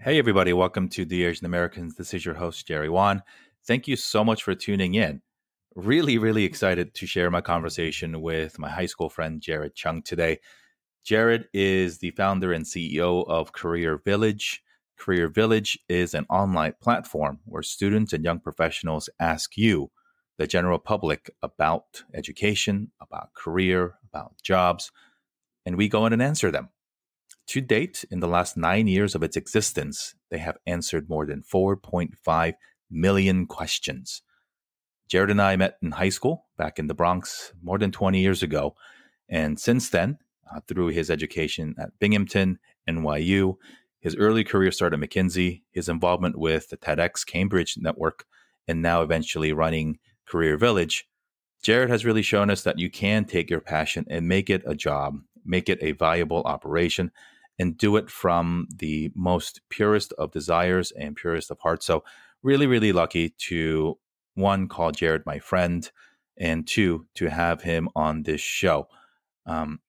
Hey, everybody, welcome to the Asian Americans. This is your host, Jerry Won. Thank you so much for tuning in. Really, really excited to share my conversation with my high school friend, Jared Chung, today. Jared is the founder and CEO of Career Village. Career Village is an online platform where students and young professionals ask you, the general public, about education, about career, about jobs, and we go in and answer them. To date, in the last nine years of its existence, they have answered more than 4.5 million questions. Jared and I met in high school back in the Bronx more than 20 years ago. And since then, uh, through his education at Binghamton, NYU, his early career start at McKinsey, his involvement with the TEDx Cambridge network, and now eventually running Career Village, Jared has really shown us that you can take your passion and make it a job, make it a viable operation, and do it from the most purest of desires and purest of hearts. So, really, really lucky to one, call Jared my friend, and two, to have him on this show. Um,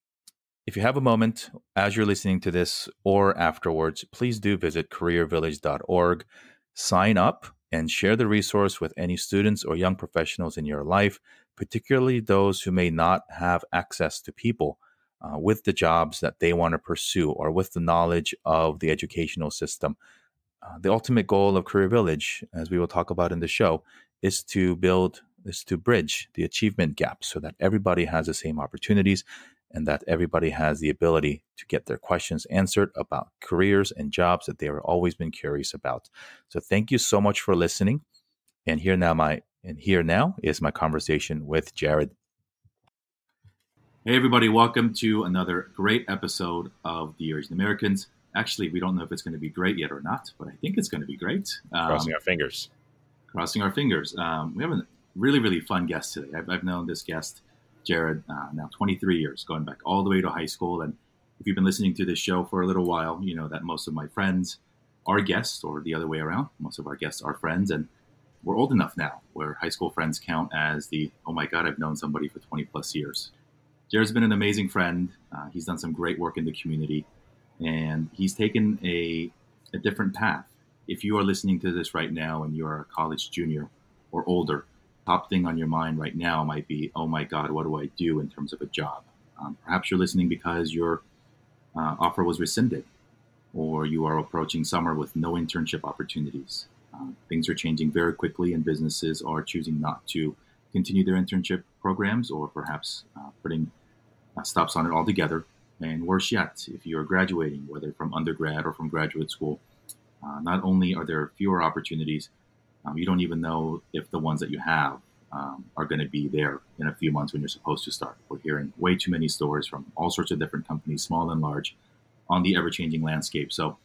if you have a moment as you're listening to this or afterwards, please do visit careervillage.org, sign up, and share the resource with any students or young professionals in your life, particularly those who may not have access to people uh, with the jobs that they want to pursue or with the knowledge of the educational system. Uh, the ultimate goal of Career Village, as we will talk about in the show, is to build, is to bridge the achievement gap so that everybody has the same opportunities and that everybody has the ability to get their questions answered about careers and jobs that they have always been curious about. So thank you so much for listening. And here now my and here now is my conversation with Jared. Hey everybody, welcome to another great episode of the Asian Americans. Actually, we don't know if it's going to be great yet or not, but I think it's going to be great. Um, crossing our fingers. Crossing our fingers. Um, we have a really, really fun guest today. I've, I've known this guest Jared uh, now 23 years, going back all the way to high school. And if you've been listening to this show for a little while, you know that most of my friends are guests, or the other way around. Most of our guests are friends, and we're old enough now where high school friends count as the oh my god, I've known somebody for 20 plus years. Jared's been an amazing friend. Uh, he's done some great work in the community, and he's taken a a different path. If you are listening to this right now and you're a college junior or older, top thing on your mind right now might be, oh my God, what do I do in terms of a job? Um, perhaps you're listening because your uh, offer was rescinded, or you are approaching summer with no internship opportunities. Uh, things are changing very quickly, and businesses are choosing not to continue their internship programs, or perhaps uh, putting uh, stops on it altogether. And worse yet, if you are graduating, whether from undergrad or from graduate school, uh, not only are there fewer opportunities, um, you don't even know if the ones that you have um, are going to be there in a few months when you're supposed to start. We're hearing way too many stories from all sorts of different companies, small and large, on the ever changing landscape. So,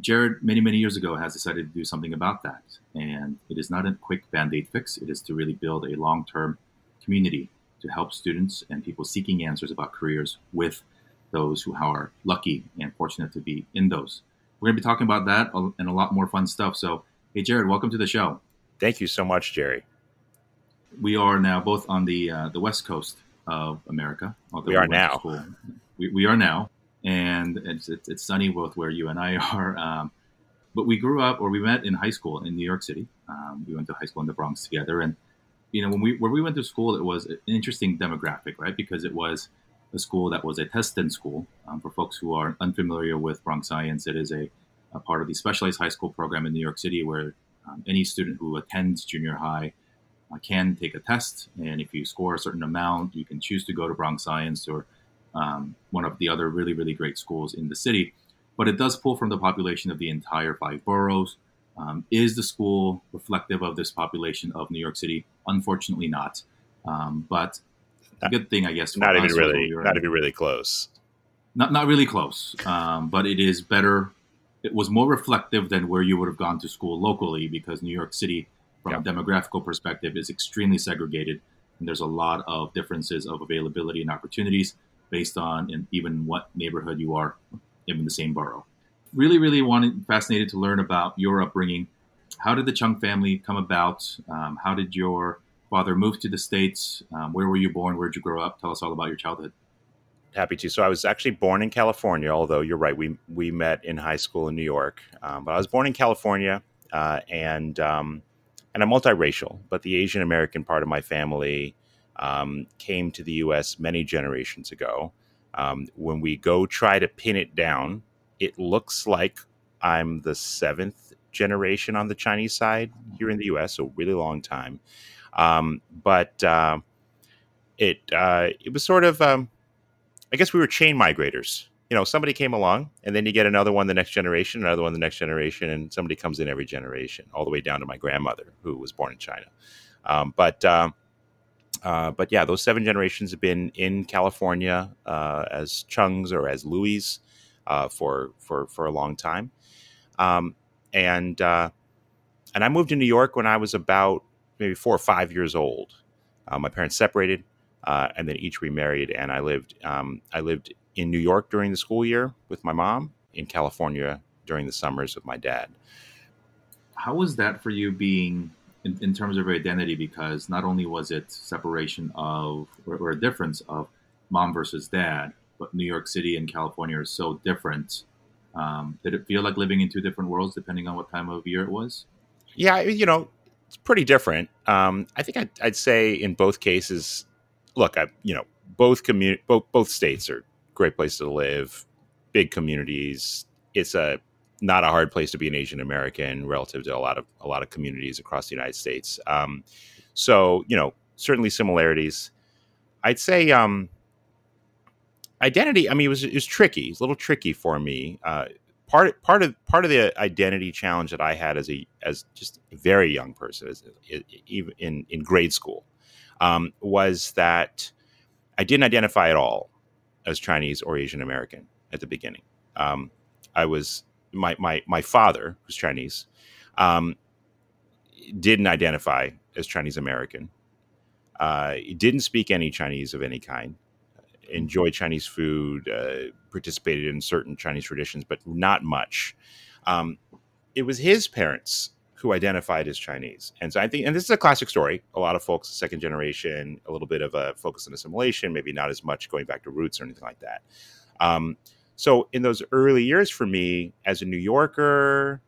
Jared, many, many years ago, has decided to do something about that. And it is not a quick band aid fix, it is to really build a long term community to help students and people seeking answers about careers with those who are lucky and fortunate to be in those. We're going to be talking about that and a lot more fun stuff. So, Hey, Jared, welcome to the show. Thank you so much, Jerry. We are now both on the uh, the west coast of America. We are now. We, we, are now, and it's, it's, it's, sunny both where you and I are. Um, but we grew up, or we met in high school in New York City. Um, we went to high school in the Bronx together, and you know when we where we went to school, it was an interesting demographic, right? Because it was a school that was a test in school. Um, for folks who are unfamiliar with Bronx Science, it is a a part of the specialized high school program in New York City, where um, any student who attends junior high uh, can take a test, and if you score a certain amount, you can choose to go to Bronx Science or um, one of the other really, really great schools in the city. But it does pull from the population of the entire five boroughs. Um, is the school reflective of this population of New York City? Unfortunately, not. Um, but a good thing, I guess. not even really, not even really close. Not not really close, um, but it is better it was more reflective than where you would have gone to school locally because New York City, from a demographical perspective, is extremely segregated. And there's a lot of differences of availability and opportunities based on in even what neighborhood you are in the same borough. Really, really wanted, fascinated to learn about your upbringing. How did the Chung family come about? Um, how did your father move to the States? Um, where were you born? Where did you grow up? Tell us all about your childhood. happy to. So I was actually born in California, although you're right, we we met in high school in New York. Um, but I was born in California, uh, and um, and I'm multiracial. But the Asian American part of my family um, came to the U.S. many generations ago. Um, when we go try to pin it down, it looks like I'm the seventh generation on the Chinese side here in the U.S. So really long time. Um, but uh, it uh, it was sort of um, I guess we were chain migrators. You know, somebody came along, and then you get another one the next generation, another one the next generation, and somebody comes in every generation, all the way down to my grandmother, who was born in China. Um, but uh, uh, but yeah, those seven generations have been in California uh, as Chungs or as Louis uh, for for for a long time, um, and uh, and I moved to New York when I was about maybe four or five years old. Uh, my parents separated, uh, and then each remarried, and I lived um, I lived in New York during the school year with my mom, in California during the summers with my dad. How was that for you being in, in terms of identity? Because not only was it separation of or, or a difference of mom versus dad, New York City and California are so different. Um, did it feel like living in two different worlds depending on what time of year it was? Yeah, you know, it's pretty different. Um, I think I'd, I'd, say in both cases, look, I you know both community both both states are great places to live, big communities. It's a not a hard place to be an Asian American relative to a lot of a lot of communities across the United States. Um, so you know certainly similarities. I'd say um, identity. I mean, it was it was tricky. It's a little tricky for me. Uh, part part of part of the identity challenge that I had as a as just a very young person, as, even in in grade school, um, was that I didn't identify at all as Chinese or Asian American at the beginning. Um, I was my my my father, who's Chinese, um, didn't identify as Chinese American. Uh, didn't speak any Chinese of any kind. Enjoyed Chinese food. Uh, participated in certain Chinese traditions, but not much. Um, it was his parents who identified as Chinese. And so I think, and this is a classic story. A lot of folks, second generation, a little bit of a focus on assimilation, maybe not as much going back to roots or anything like that. Um, so in those early years for me as a New Yorker,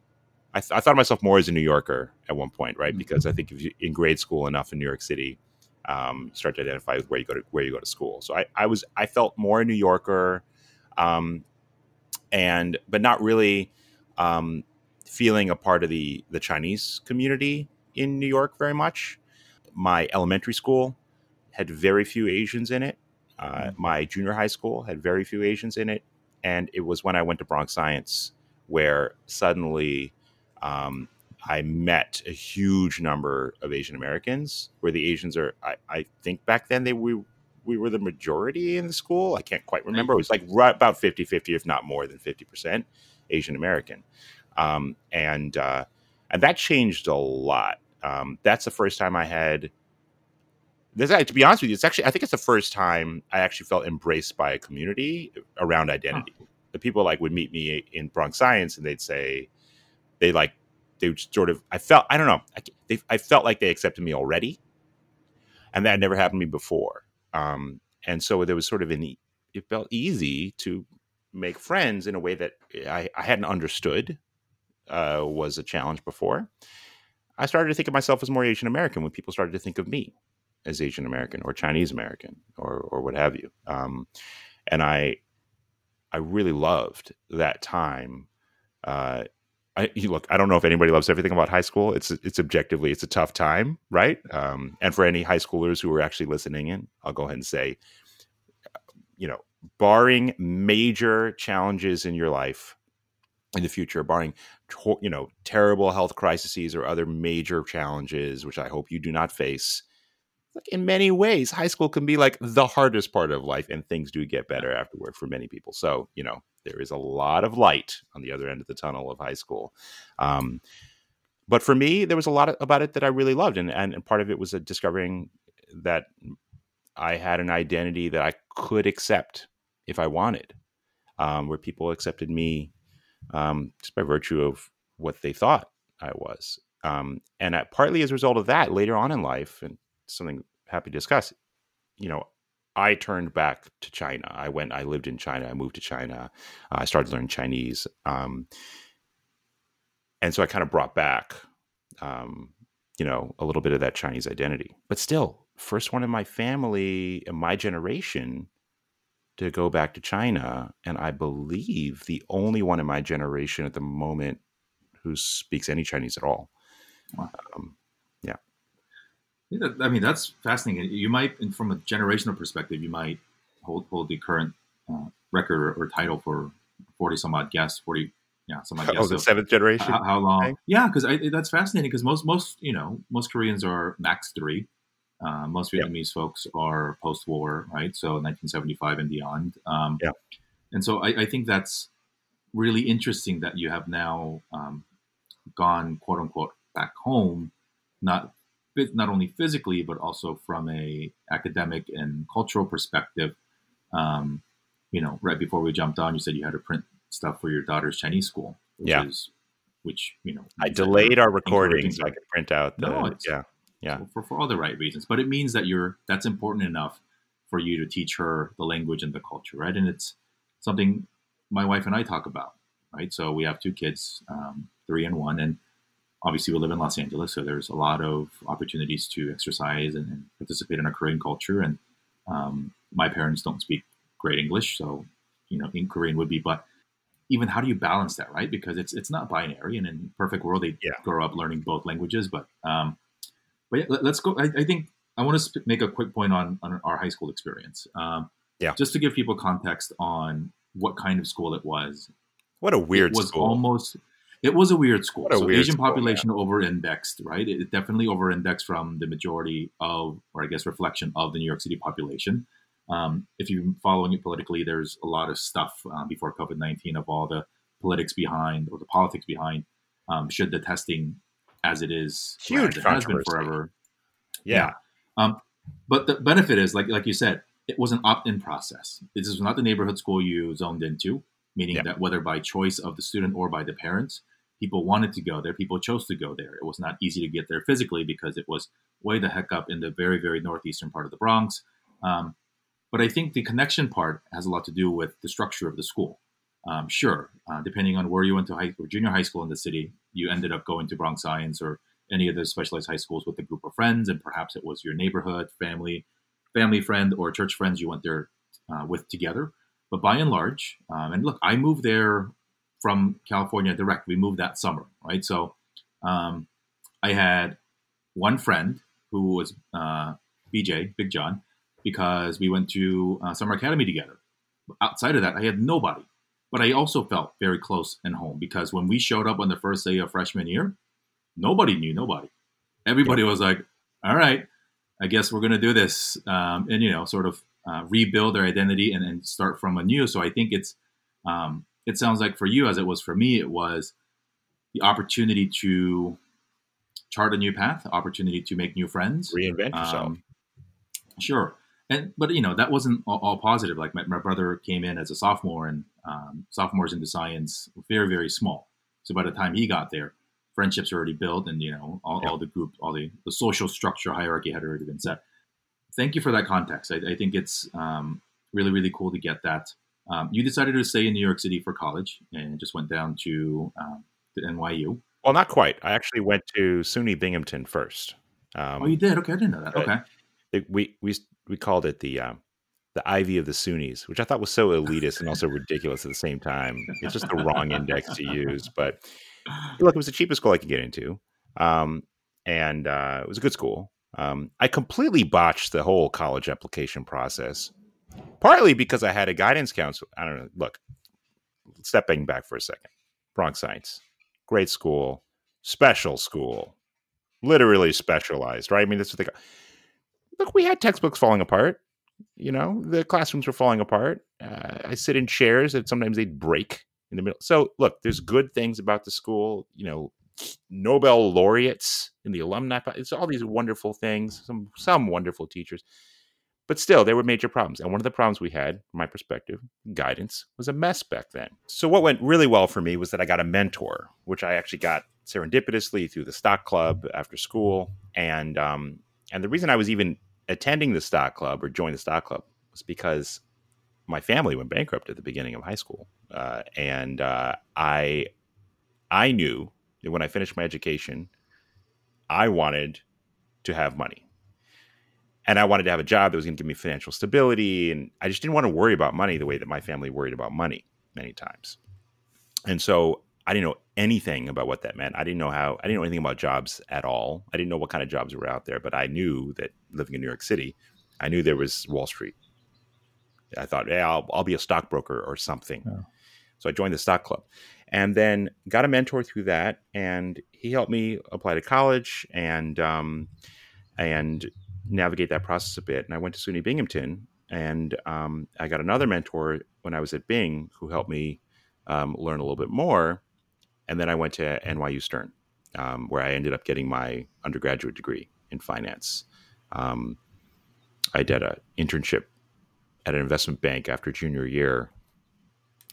I, th- I, thought of myself more as a New Yorker at one point, right? Mm-hmm. Because I think if you in grade school enough in New York City, um, start to identify with where you go to where you go to school. So I, I was I felt more a New Yorker, um, and but not really um, feeling a part of the the Chinese community in New York very much. My elementary school had very few Asians in it. Uh, mm-hmm. my junior high school had very few Asians in it, and it was when I went to Bronx Science where suddenly um, I met a huge number of Asian Americans. Where the Asians are, I, I think back then they we we were the majority in the school. I can't quite remember. It was like right about 50 50, if not more than 50% Asian American um, and uh, and that changed a lot. Um, that's the first time I had. This, to be honest with you, it's actually I think it's the first time I actually felt embraced by a community around identity. Huh. The people like would meet me in Bronx Science, and they'd say they like they sort of I felt I don't know I, they, I felt like they accepted me already, and that never happened to me before. Um, and so there was sort of an it felt easy to make friends in a way that I, I hadn't understood uh, was a challenge before, I started to think of myself as more Asian American when people started to think of me as Asian American or Chinese American or or what have you. Um, and I I really loved that time. Uh, I, look, I don't know if anybody loves everything about high school. It's it's objectively it's a tough time, right? Um, and for any high schoolers who are actually listening in, I'll go ahead and say, you know, barring major challenges in your life, in the future, barring you know terrible health crises or other major challenges, which I hope you do not face. Like in many ways, high school can be like the hardest part of life, and things do get better afterward for many people. So you know there is a lot of light on the other end of the tunnel of high school. Um, but for me, there was a lot about it that I really loved, and, and part of it was discovering that I had an identity that I could accept if I wanted, um, where people accepted me um, just by virtue of what they thought I was. Um, and partly as a result of that, later on in life, and something happy to discuss, you know, I turned back to China. I went. I lived in China. I moved to China. Uh, I started learning Chinese, um, and so I kind of brought back, um, you know, a little bit of that Chinese identity. But still, first one in my family, in my generation, to go back to China, and I believe the only one in my generation at the moment who speaks any Chinese at all. Wow. Um. Yeah. I mean, that's fascinating. You might, from a generational perspective, you might hold hold the current uh, record or, or, title for forty some odd guests, forty. Yeah, some odd guests. Oh, the seventh generation. How, how long? Yeah, because that's fascinating. Because most most you know most Koreans are max three. Uh, most Vietnamese yep. folks are post-war, right? So 1975 and beyond. Um, yeah. And so I, I, think that's really interesting that you have now um, gone quote unquote back home, not not only physically but also from a academic and cultural perspective. Um, you know, right before we jumped on, you said you had to print stuff for your daughter's Chinese school, which yeah. is which you know I delayed our recording so I could print out the no, yeah yeah so for, for all the right reasons but it means that you're that's important enough for you to teach her the language and the culture right and it's something my wife and I talk about right so we have two kids um, three and one. And obviously, we live in Los Angeles, so there's a lot of opportunities to exercise and, and participate in our Korean culture. And um, my parents don't speak great English, so you know, in Korean would be, but even how do you balance that, right? Because it's it's not binary, and in perfect world, they yeah. grow up learning both languages. But um, but yeah, let, us go. I, I, think I want to make a quick point on on our high school experience. Um, yeah, just to give people context on what kind of school it was. What a weird school. it was school. almost it was a weird school. A so weird Asian school, population yeah. over-indexed, right? It definitely over-indexed from the majority of, or I guess, reflection of the New York City population. Um, if you're following it politically, there's a lot of stuff uh, before COVID nineteen of all the politics behind or the politics behind um, should the testing as it is huge it has been forever. Yeah. yeah. Um, but the benefit is like like you said, it was an opt-in process. This is not the neighborhood school you zoned into, meaning yeah. that whether by choice of the student or by the parents, people wanted to go there. People chose to go there. It was not easy to get there physically because it was way the heck up in the very, very northeastern part of the Bronx. Um, but I think the connection part has a lot to do with the structure of the school. Um, sure, uh, depending on where you went to high or junior high school in the city, you ended up going to Bronx Science or any of the specialized high schools with a group of friends, and perhaps it was your neighborhood, family, family friend, or church friends you went there uh, with together. But by and large, um, and look, I moved there from California direct. We moved that summer, right? So um, I had one friend who was uh, BJ, Big John, because we went to uh, summer academy together. Outside of that, I had nobody. But I also felt very close and home because when we showed up on the first day of freshman year, nobody knew nobody. Everybody was like, "All right, I guess we're going to do this," um, and you know, sort of uh, rebuild their identity and, and start from anew. So I think it's um, it sounds like for you, as it was for me, it was the opportunity to chart a new path, opportunity to make new friends, reinvent yourself. Um, sure, and but you know that wasn't all, all positive. Like my, my, brother came in as a sophomore, and um, sophomores into science very very small. So by the time he got there, friendships were already built, and you know all, yeah. all the group, all the the social structure hierarchy had already been set. Thank you for that context. I, I think it's um, really really cool to get that um, you decided to stay in New York City for college and just went down to, um, to NYU. Well, not quite. I actually went to SUNY Binghamton first. Um, oh, you did? Okay, I didn't know that. Okay. It, we we we called it the um, the Ivy of the SUNYs, which I thought was so elitist and also ridiculous at the same time. It's just the wrong index to use. But look, it was the cheapest school I could get into, um, and uh, it was a good school. Um, I completely botched the whole college application process partly because I had a guidance counselor. I don't know. Look, stepping back for a second, Bronx Science, great school, special school, literally specialized, right? I mean, what they got. Look, we had textbooks falling apart. You know, the classrooms were falling apart. Uh, I sit in chairs that sometimes they'd break in the middle. So, look, there's good things about the school. You know, Nobel laureates in the alumni. It's all these wonderful things. Some some wonderful teachers. But still, there were major problems. And one of the problems we had, from my perspective, guidance, was a mess back then. So, what went really well for me was that I got a mentor, which I actually got serendipitously through the stock club after school. And, um, and the reason I was even attending the stock club or joined the stock club was because my family went bankrupt at the beginning of high school, uh, and uh, I I knew that when I finished my education, I wanted to have money. And I wanted to have a job that was going to give me financial stability. And I just didn't want to worry about money the way that my family worried about money many times. And so I didn't know anything about what that meant. I didn't know how, I didn't know anything about jobs at all. I didn't know what kind of jobs were out there, but I knew that living in New York City, I knew there was Wall Street. I thought, yeah, I'll, I'll be a stockbroker or something. Oh. So I joined the stock club and then got a mentor through that. And he helped me apply to college and, um, and navigate that process a bit. And I went to SUNY Binghamton and um, I got another mentor when I was at Bing who helped me um, learn a little bit more. And then I went to NYU Stern, um, where I ended up getting my undergraduate degree in finance. Um, I did an internship at an investment bank after junior year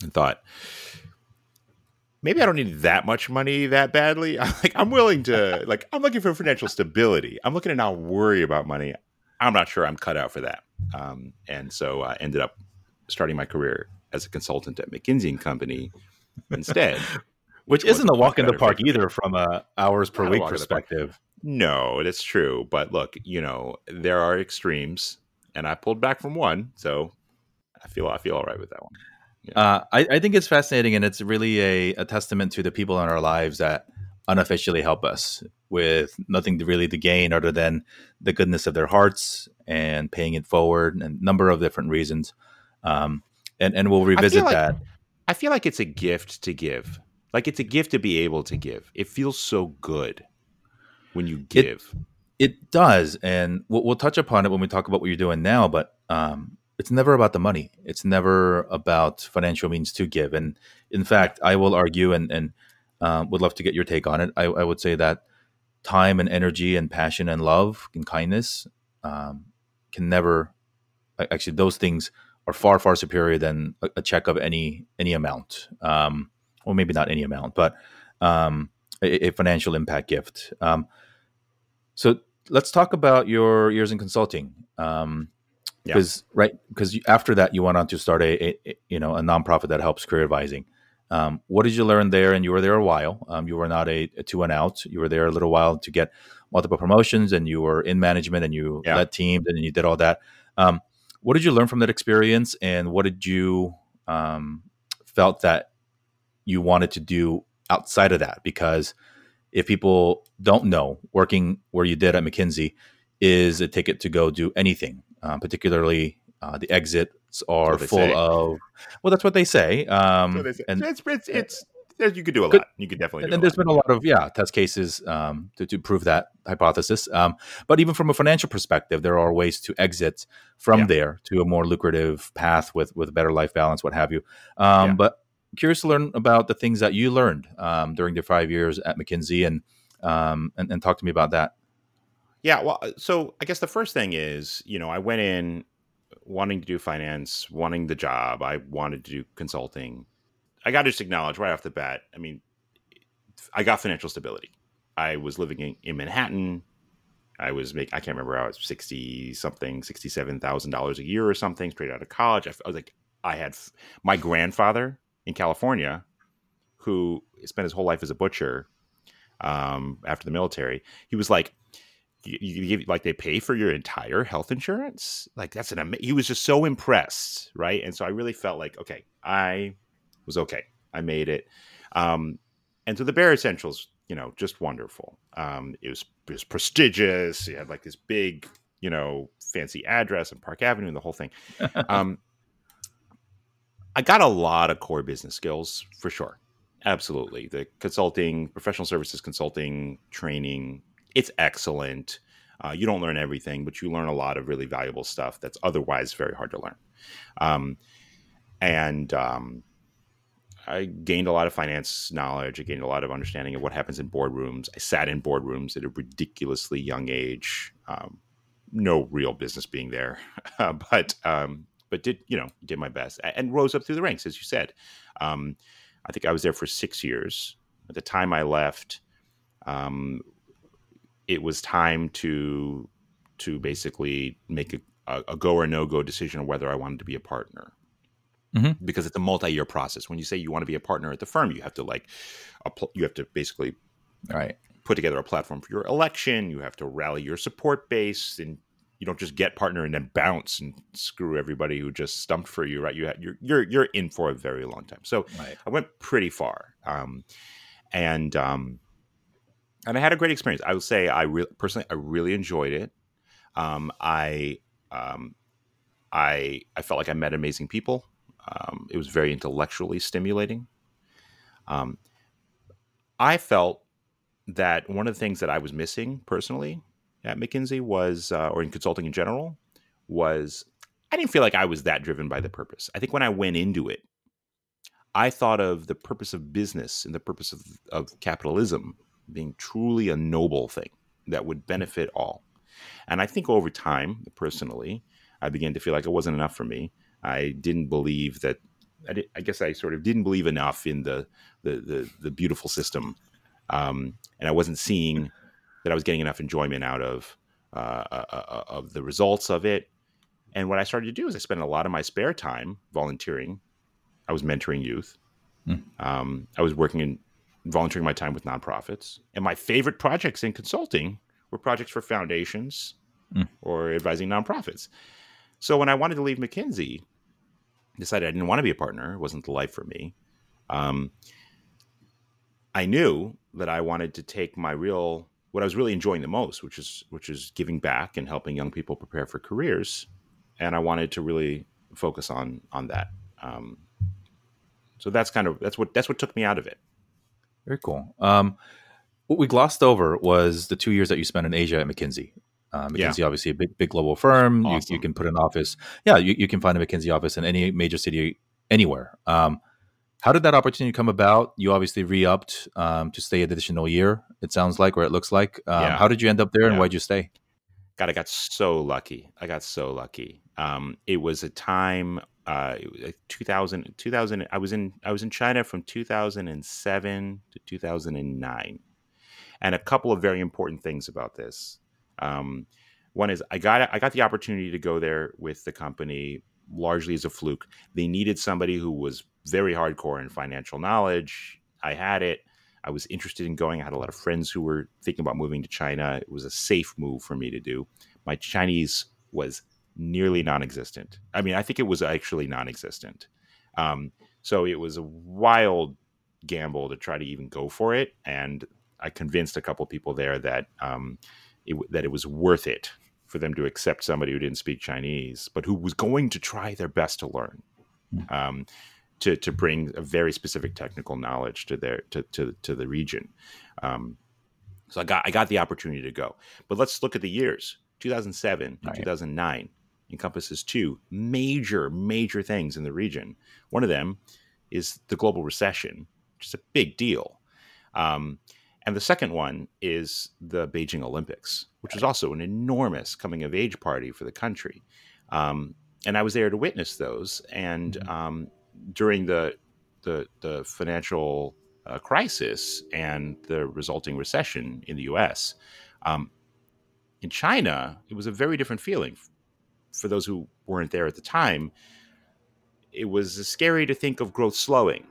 and thought, maybe I don't need that much money that badly. I'm like, I'm willing to, like, I'm looking for financial stability. I'm looking to not worry about money. I'm not sure I'm cut out for that. Um, and so I ended up starting my career as a consultant at McKinsey and Company instead. which, which isn't a walk in the park either from a hours per week perspective. No, that's true. But look, you know, there are extremes and I pulled back from one. So I feel, I feel all right with that one. Yeah. Uh, I, I, think it's fascinating, and it's really a, a, testament to the people in our lives that unofficially help us with nothing to really to gain other than the goodness of their hearts and paying it forward, and a number of different reasons. Um, and and we'll revisit I like, that. I feel like it's a gift to give. Like it's a gift to be able to give. It feels so good when you give. It, it does, and we'll, we'll, touch upon it when we talk about what you're doing now. But um, it's never about the money. It's never about financial means to give. And in fact, I will argue and and um, would love to get your take on it. I, I, would say that time and energy and passion and love and kindness um, can never actually those things are far far superior than a, a check of any any amount. Um, or maybe not any amount, but um, a, a, financial impact gift. Um, so let's talk about your years in consulting. Um, because yeah. right because after that you went on to start a, a, you know a nonprofit that helps career advising. Um, what did you learn there? And you were there a while. Um, you were not a, a, two and out. You were there a little while to get multiple promotions and you were in management and you yeah. led teams and you did all that. Um, what did you learn from that experience? And what did you um, felt that you wanted to do outside of that? Because if people don't know working where you did at mckinsey is a ticket to go do anything uh, particularly uh, the exits are full say. of. Well, that's what they say. Um, they say. And it's, it's, it's, it's, you could do a lot. You could definitely. and there's lot. been a lot of yeah test cases um, to, to prove that hypothesis. Um, but even from a financial perspective, there are ways to exit from yeah. there to a more lucrative path with with better life balance, what have you. Um, yeah. But curious to learn about the things that you learned um, during the five years at McKinsey and, um, and and talk to me about that. Yeah, well, uh, so I guess the first thing is, you know, I went in wanting to do finance, wanting the job. I wanted to do consulting. I got to just acknowledge right off the bat. I mean, I got financial stability. I was living in, in Manhattan. I was making, I can't remember, I was 60 something, $67,000 a year or something straight out of college. I, I was like, I had my grandfather in California who spent his whole life as a butcher um, after the military. He was like, you, you give like they pay for your entire health insurance? Like that's an amazing he was just so impressed right? And so i really felt like okay i was okay. I made it. Um and so the bare essentials you know just wonderful. Um it was it was prestigious. It had like this big you know fancy address and park avenue and the whole thing. Um i got a lot of core business skills for sure. Absolutely. The consulting professional services consulting training it's excellent. Uh, you don't learn everything, but you learn a lot of really valuable stuff that's otherwise very hard to learn. Um, and um, I gained a lot of finance knowledge. I gained a lot of understanding of what happens in boardrooms. I sat in boardrooms at a ridiculously young age. Um, no real business being there, but um, but did you know did my best and rose up through the ranks as you said. Um, I think I was there for six years. At the time I left, um, it was time to to basically make a a, go or no go decision on whether I wanted to be a partner. Mhm. Because it's a multi-year process. When you say you want to be a partner at the firm, you have to like, appl- you have to basically Right. put together a platform for your election. You have to rally your support base, and you don't just get partner and then bounce and screw everybody who just stumped for you. Right? You you're you're you're in for a very long time. So Right. I went pretty far, um, and um, and I had a great experience. I would say I re- personally I really enjoyed it. Um, I um, I I felt like I met amazing people. Um, it was very intellectually stimulating. Um, I felt that one of the things that I was missing personally at McKinsey was, uh, or in consulting in general, was I didn't feel like I was that driven by the purpose. I think when I went into it, I thought of the purpose of business and the purpose of, of capitalism being truly a noble thing that would benefit all. And I think over time, personally, I began to feel like it wasn't enough for me. I didn't believe that. I, did, I guess I sort of didn't believe enough in the the the, the beautiful system, um, and I wasn't seeing that I was getting enough enjoyment out of uh, uh, uh, of the results of it. And what I started to do is I spent a lot of my spare time volunteering. I was mentoring youth. Hmm. Um, I was working in volunteering my time with nonprofits, and my favorite projects in consulting were projects for foundations Hmm. or advising nonprofits. So when I wanted to leave McKinsey, decided I didn't want to be a partner. It wasn't the life for me. Um, I knew that I wanted to take my real what I was really enjoying the most, which is which is giving back and helping young people prepare for careers, and I wanted to really focus on on that. Um, so that's kind of that's what that's what took me out of it. Very cool. Um, what we glossed over was the two years that you spent in Asia at McKinsey. Uh, Yeah. McKinsey, obviously a big, big global firm. You, you can put an office. Yeah, you, you can find a McKinsey office in any major city anywhere. Um, how did that opportunity come about? You obviously re-upped um, to stay an additional year. It sounds like, or it looks like. Um, Yeah. How did you end up there, and Yeah. why'd you stay? God, I got so lucky. I got so lucky. Um, it was a time, uh, it was like 2000, 2000, I was in, I was in China from 2007 to 2009. And a couple of very important things about this. Um, one is I got, I got the opportunity to go there with the company largely as a fluke. They needed somebody who was very hardcore in financial knowledge. I had it. I was interested in going. I had a lot of friends who were thinking about moving to China. It was a safe move for me to do. My Chinese was nearly non-existent. I mean, I think it was actually non-existent. Um, so it was a wild gamble to try to even go for it, and I convinced a couple people there that um, it, that it was worth it for them to accept somebody who didn't speak Chinese, but who was going to try their best to learn. Um, to, to bring a very specific technical knowledge to their to, to, to the region. Um, so I got I got the opportunity to go. But let's look at the years. 2007 and Right. 2009 encompasses two major major things in the region. One of them is the global recession, which is a big deal. Um, and the second one is the Beijing Olympics, which was also an enormous coming of age party for the country. Um, and I was there to witness those. And Mhm. um, during the the, the financial uh, crisis and the resulting recession in the U.S., um, in China, it was a very different feeling. For those who weren't there at the time, it was scary to think of growth slowing,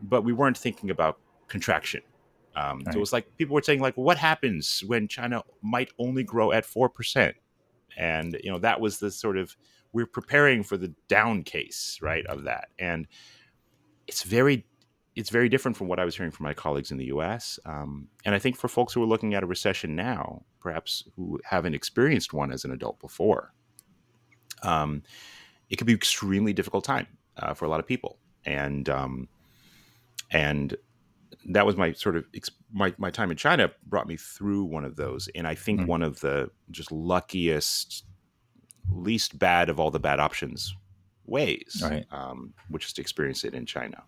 but we weren't thinking about contraction. Um, So it was like people were saying, like, what happens when China might only grow at four percent? And you know that was the sort of we're preparing for the down case, right, of that. And it's very it's very different from what I was hearing from my colleagues in the U.S. Um, and I think for folks who are looking at a recession now, perhaps who haven't experienced one as an adult before, um, it could be extremely difficult time uh, for a lot of people. And um, and that was my sort of my my time in China brought me through one of those, and I think Mm. one of the just luckiest, least bad of all the bad options ways, Right. um, which is to experience it in China.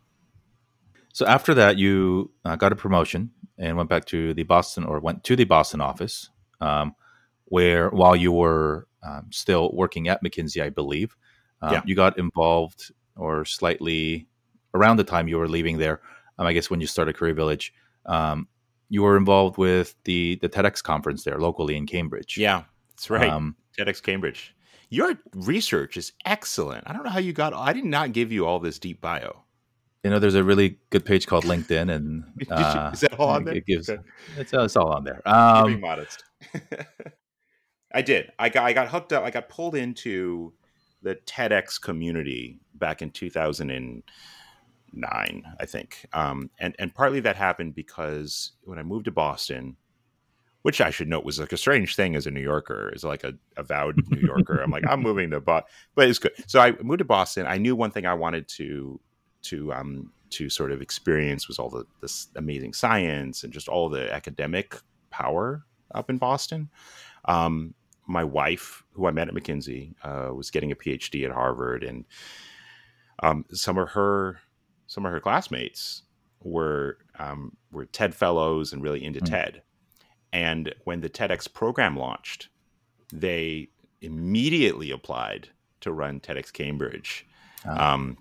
So after that, you uh, got a promotion and went back to the Boston or went to the Boston office, um, where while you were um, still working at McKinsey, I believe, um, Yeah. you got involved or slightly around the time you were leaving there. Um, I guess when you started Career Village, um, you were involved with the the TEDx conference there locally in Cambridge. Yeah, that's right. Um, TEDx Cambridge. Your research is excellent. I don't know how you got. I did not give you all this deep bio. You know, there's a really good page called LinkedIn, and uh, is that all on there? It gives okay. it's, it's all on there. Um, being modest. I did. I got I got hooked up. I got pulled into the TEDx community back in 2009, I think. Um, and and partly that happened because when I moved to Boston, which I should note was like a strange thing as a New Yorker, as like a avowed New Yorker. I'm like, I'm moving to Boston, but it's good. So I moved to Boston. I knew one thing I wanted to to um to sort of experience was all the this amazing science and just all the academic power up in Boston. Um, my wife, who I met at McKinsey, uh, was getting a PhD at Harvard, and um, some of her some of her classmates were um, were TED fellows and really into mm. TED. And when the TEDx program launched, they immediately applied to run TEDx Cambridge. Oh. Um,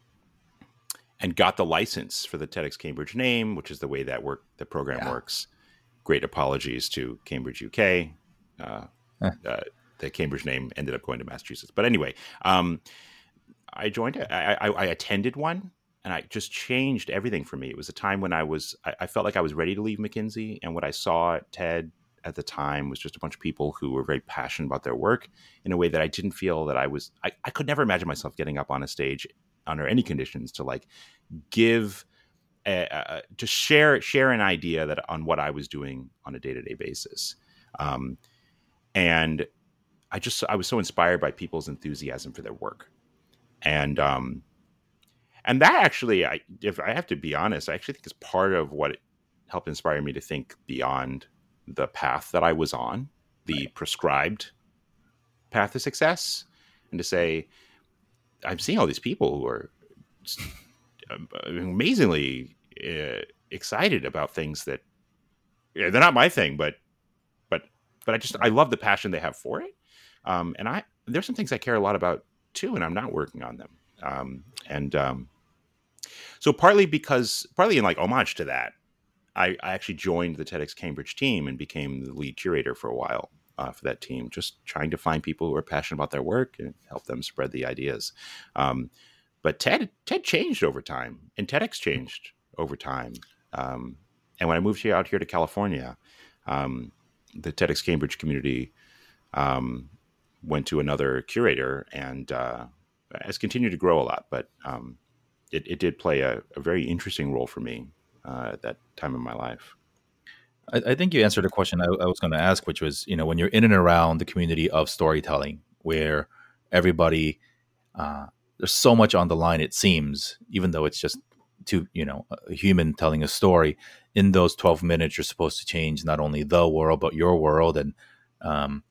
and got the license for the TEDx Cambridge name, which is the way that work the program yeah. works. Great apologies to Cambridge UK. Uh, uh, the Cambridge name ended up going to Massachusetts, but anyway, um, I joined. I, I, I, attended one, and I just changed everything for me. It was a time when I was. I, I felt like I was ready to leave McKinsey, and what I saw at TED at the time was just a bunch of people who were very passionate about their work in a way that I didn't feel that I was. I, I could never imagine myself getting up on a stage under any conditions to like give to share share an idea that on what I was doing on a day to day basis, um, and I just I was so inspired by people's enthusiasm for their work, and um, and that actually I if I have to be honest, I actually think is part of what helped inspire me to think beyond the path that I was on, the right. prescribed path to success, and to say I'm seeing all these people who are amazingly uh, excited about things that yeah, they're not my thing, but but I just I love the passion they have for it, um, and I there's some things I care a lot about too, and I'm not working on them, um, and um, so partly because partly in like homage to that, I, I actually joined the TEDx Cambridge team and became the lead curator for a while uh, for that team, just trying to find people who are passionate about their work and help them spread the ideas. Um, but TED TED changed over time, and TEDx changed over time. Um, and when I moved here out here to California, um, the TEDx Cambridge community um, went to another curator and uh, has continued to grow a lot. But um, it, it, did play a, a, very interesting role for me uh, at that time in my life. I, I think you answered a question I, I was going to ask, which was, you know, when you're in and around the community of storytelling, where everybody, uh, there's so much on the line. It seems, even though it's just to you know a human telling a story. In those 12 minutes, you're supposed to change not only the world but your world. And um,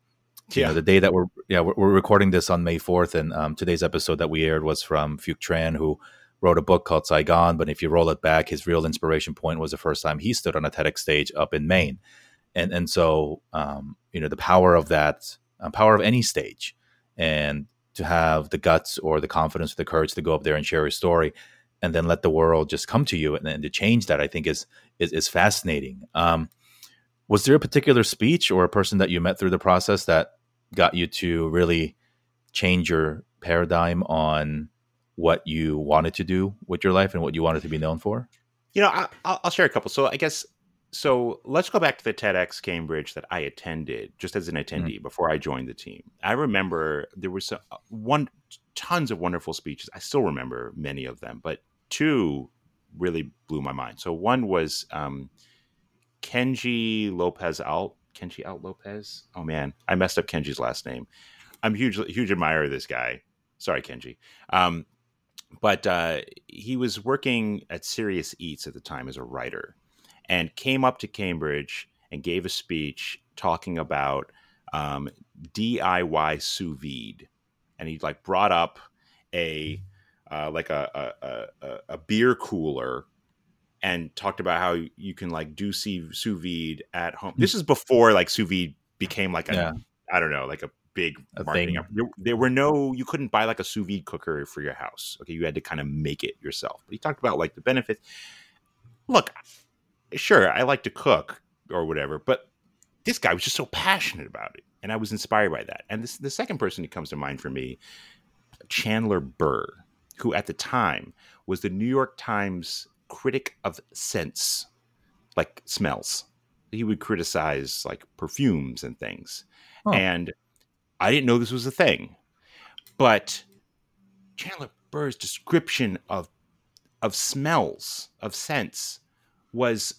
yeah. you know, the day that we're yeah we're, we're recording this on May 4th, and um, today's episode that we aired was from Phuc Tran, who wrote a book called Sigh, Gone. But if you roll it back, his real inspiration point was the first time he stood on a TEDx stage up in Maine, and and so um, you know the power of that uh, power of any stage, and to have the guts or the confidence or the courage to go up there and share his story and then let the world just come to you and, and to change that i think is is, is fascinating um, was there a particular speech or a person that you met through the process that got you to really change your paradigm on what you wanted to do with your life and what you wanted to be known for you know I, will share a couple so i guess so let's go back to the TEDx Cambridge that I attended just as an attendee mm-hmm. before I joined the team. I remember there was a, one tons of wonderful speeches. I still remember many of them, but two really blew my mind. So one was um, Kenji Lopez Alt. Kenji Alt Lopez. Oh man, I messed up Kenji's last name. I'm huge huge admirer of this guy. Sorry, Kenji. Um, but uh, he was working at Serious Eats at the time as a writer and came up to Cambridge and gave a speech talking about um, DIY sous vide, and he like brought up a uh, like a, a, a, a beer cooler and talked about how you can like do sous vide at home. This is before like sous vide became like a yeah. I don't know like a big a marketing. There, there, were no you couldn't buy like a sous vide cooker for your house. Okay, you had to kind of make it yourself. But he talked about like the benefits. Look, sure, I like to cook or whatever, but this guy was just so passionate about it, and I was inspired by that. And this, the second person who comes to mind for me, Chandler Burr, who at the time was the New York Times critic of scents, like smells. He would criticize like perfumes and things, and I didn't know this was a thing, but Chandler Burr's description of of smells of scents was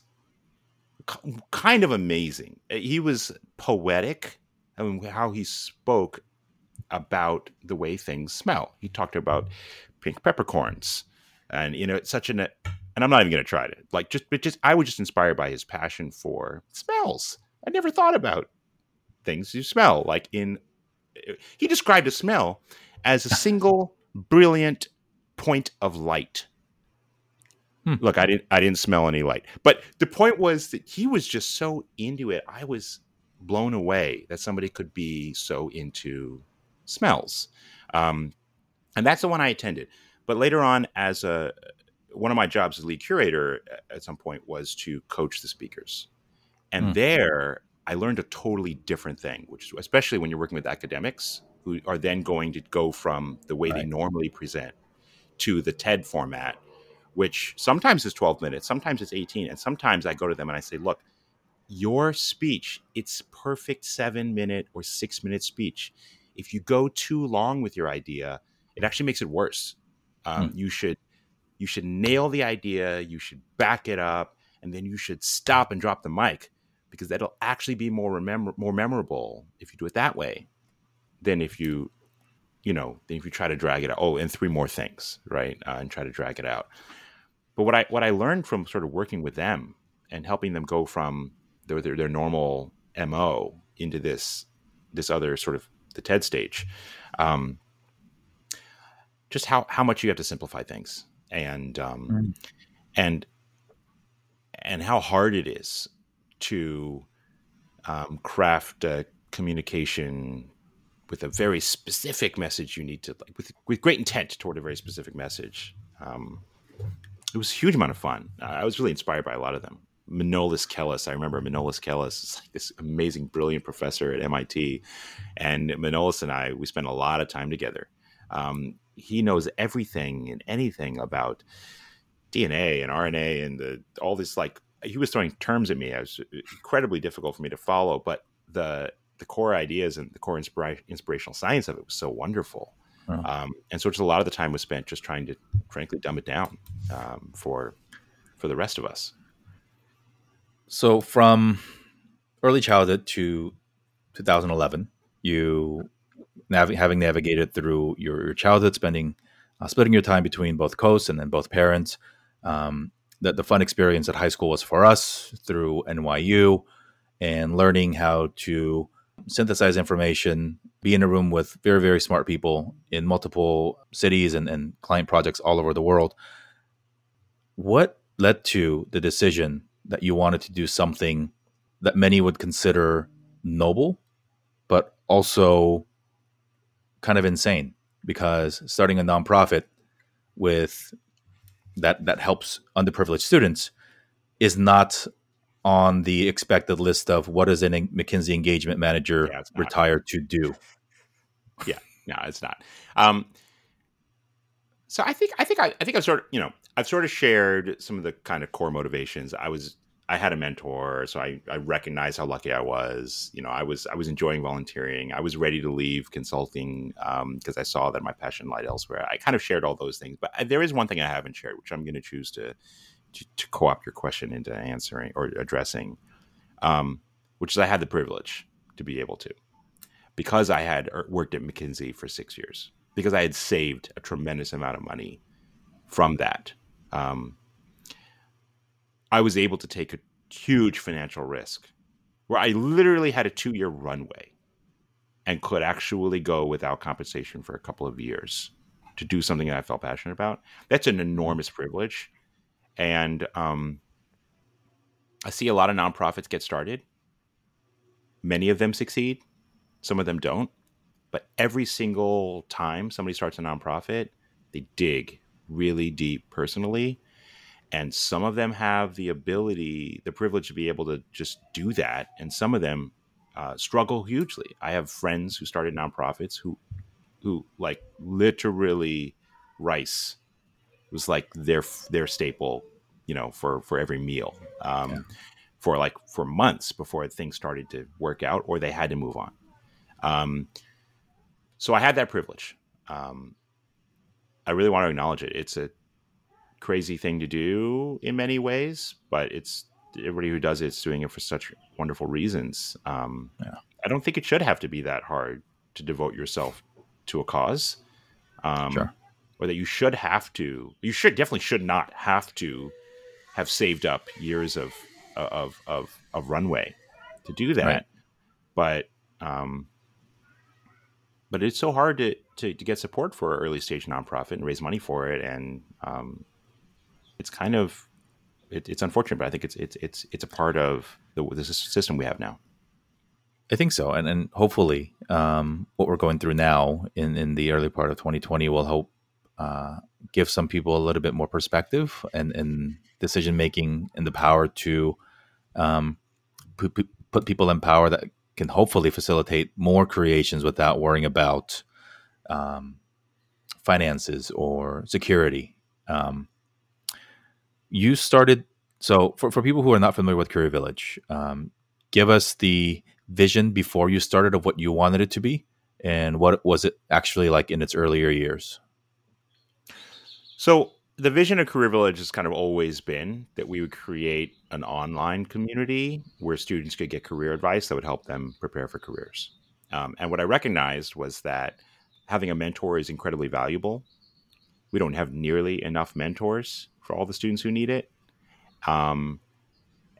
kind of amazing. He was poetic. I mean, how he spoke about the way things smell. He talked about pink peppercorns, and you know, it's such an. And I'm not even going to try to like just, but just I was just inspired by his passion for smells. I never thought about things you smell like in. He described a smell as a single brilliant point of light Hmm. Look, I didn't I didn't smell any light. But the point was that he was just so into it. I was blown away that somebody could be so into smells. Um, and that's the one I attended. But later on, as a one of my jobs as lead curator at some point was to coach the speakers. And hmm. there I learned a totally different thing, which especially when you're working with academics who are then going to go from the way right. they normally present to the TED format which sometimes is 12 minutes, sometimes it's 18. And sometimes I go to them and I say, look, your speech, it's perfect seven minute or six minute speech. If you go too long with your idea, it actually makes it worse. Um, hmm. You should you should nail the idea, you should back it up, and then you should stop and drop the mic because that'll actually be more remember more memorable if you do it that way than if you you know than if you try to drag it out. Oh, and three more things, right? Uh, and try to drag it out. But what I what I learned from sort of working with them and helping them go from their their, their normal mo into this this other sort of the TED stage, um, just how how much you have to simplify things and um, mm. and and how hard it is to um, craft a communication with a very specific message you need to like with with great intent toward a very specific message um, it was a huge amount of fun. Uh, I was really inspired by a lot of them. Manolis Kellis, I remember Manolis Kellis is like this amazing, brilliant professor at MIT, and Manolis and I we spent a lot of time together. Um, he knows everything and anything about DNA and RNA and the all this like he was throwing terms at me. It was incredibly difficult for me to follow, but the the core ideas and the core inspira- inspirational science of it was so wonderful. Oh. Um, and so just a lot of the time was spent just trying to, frankly, dumb it down um, for for the rest of us. So from early childhood to 2011, you nav- having navigated through your, your childhood, spending uh, splitting your time between both coasts and then both parents. Um, the, the fun experience at high school was for us through NYU and learning how to synthesize information, be in a room with very, very smart people in multiple cities and, and client projects all over the world. What led to the decision that you wanted to do something that many would consider noble, but also kind of insane? Because starting a nonprofit with that that helps underprivileged students is not on the expected list of what is a McKinsey engagement manager yeah, retired to do. Yeah, no, it's not. Um, so I think I think I, I think I've sort of you know I've sort of shared some of the kind of core motivations. I was I had a mentor, so I I recognized how lucky I was. You know, I was I was enjoying volunteering. I was ready to leave consulting because um, I saw that my passion lied elsewhere. I kind of shared all those things, but I, there is one thing I haven't shared, which I'm going to choose to to, to co-opt your question into answering or addressing, um, which is I had the privilege to be able to because I had er, worked at McKinsey for six years because I had saved a tremendous amount of money from that. Um, I was able to take a huge financial risk where I literally had a two year runway and could actually go without compensation for a couple of years to do something that I felt passionate about. That's an enormous privilege and um, I see a lot of nonprofits get started. Many of them succeed, some of them don't. But every single time somebody starts a nonprofit, they dig really deep personally. And some of them have the ability, the privilege to be able to just do that, and some of them uh, struggle hugely. I have friends who started nonprofits who, who like literally rice was like their their staple, you know, for for every meal, um, yeah. for like for months before things started to work out, or they had to move on. Um, so I had that privilege. Um, I really want to acknowledge it. It's a crazy thing to do in many ways, but it's everybody who does it's doing it for such wonderful reasons. Um, yeah. I don't think it should have to be that hard to devote yourself to a cause. Um, sure. Or that you should have to, you should definitely should not have to have saved up years of of of, of runway to do that. Right. But um, but it's so hard to, to, to get support for an early stage nonprofit and raise money for it, and um, it's kind of it, it's unfortunate, but I think it's it's it's it's a part of the, the system we have now. I think so, and and hopefully, um, what we're going through now in in the early part of 2020 will help uh, give some people a little bit more perspective and and decision making and the power to um, put, put people in power that can hopefully facilitate more creations without worrying about um, finances or security. Um, you started so for, for people who are not familiar with Career Village, um, give us the vision before you started of what you wanted it to be and what was it actually like in its earlier years. So the vision of Career Village has kind of always been that we would create an online community where students could get career advice that would help them prepare for careers. Um, and what I recognized was that having a mentor is incredibly valuable. We don't have nearly enough mentors for all the students who need it. Um,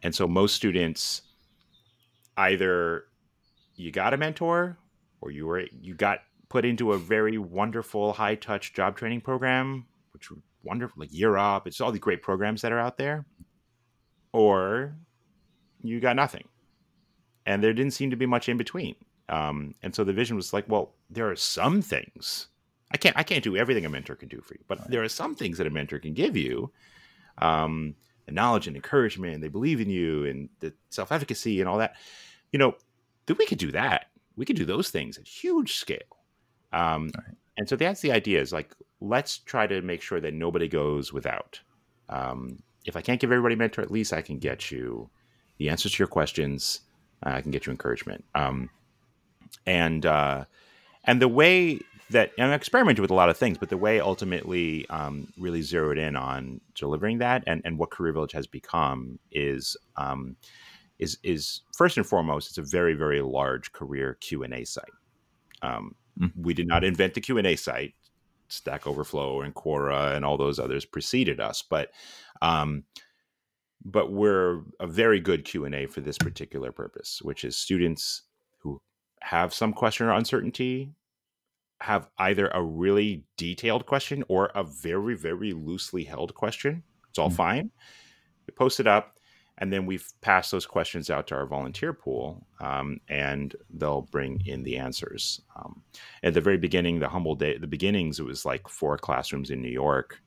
and so most students either you got a mentor or you were you got put into a very wonderful high touch job training program, which were wonderful, like Year Up. It's all the great programs that are out there, or you got nothing, and there didn't seem to be much in between. Um, and so the vision was like, well, there are some things I can't I can't do everything a mentor can do for you, but right. there are some things that a mentor can give you. Um, and knowledge and encouragement, and they believe in you, and the self efficacy and all that. You know, that we could do that. We could do those things at huge scale. Um, right. And so that's the idea is like, let's try to make sure that nobody goes without. Um, if I can't give everybody a mentor, at least I can get you the answers to your questions. Uh, I can get you encouragement. Um, and uh, and the way that I'm experimenting with a lot of things, but the way ultimately um, really zeroed in on delivering that and, and what Career Village has become is um, is is first and foremost, it's a very very large career Q and A site. Um, mm. We did not invent the Q and A site. Stack Overflow and Quora and all those others preceded us, but um, but we're a very good Q and A for this particular purpose, which is students who have some question or uncertainty have either a really detailed question or a very very loosely held question. It's all mm-hmm. fine. We post it up and then we've passed those questions out to our volunteer pool um, and they'll bring in the answers um, at the very beginning the humble day the beginnings it was like four classrooms in new york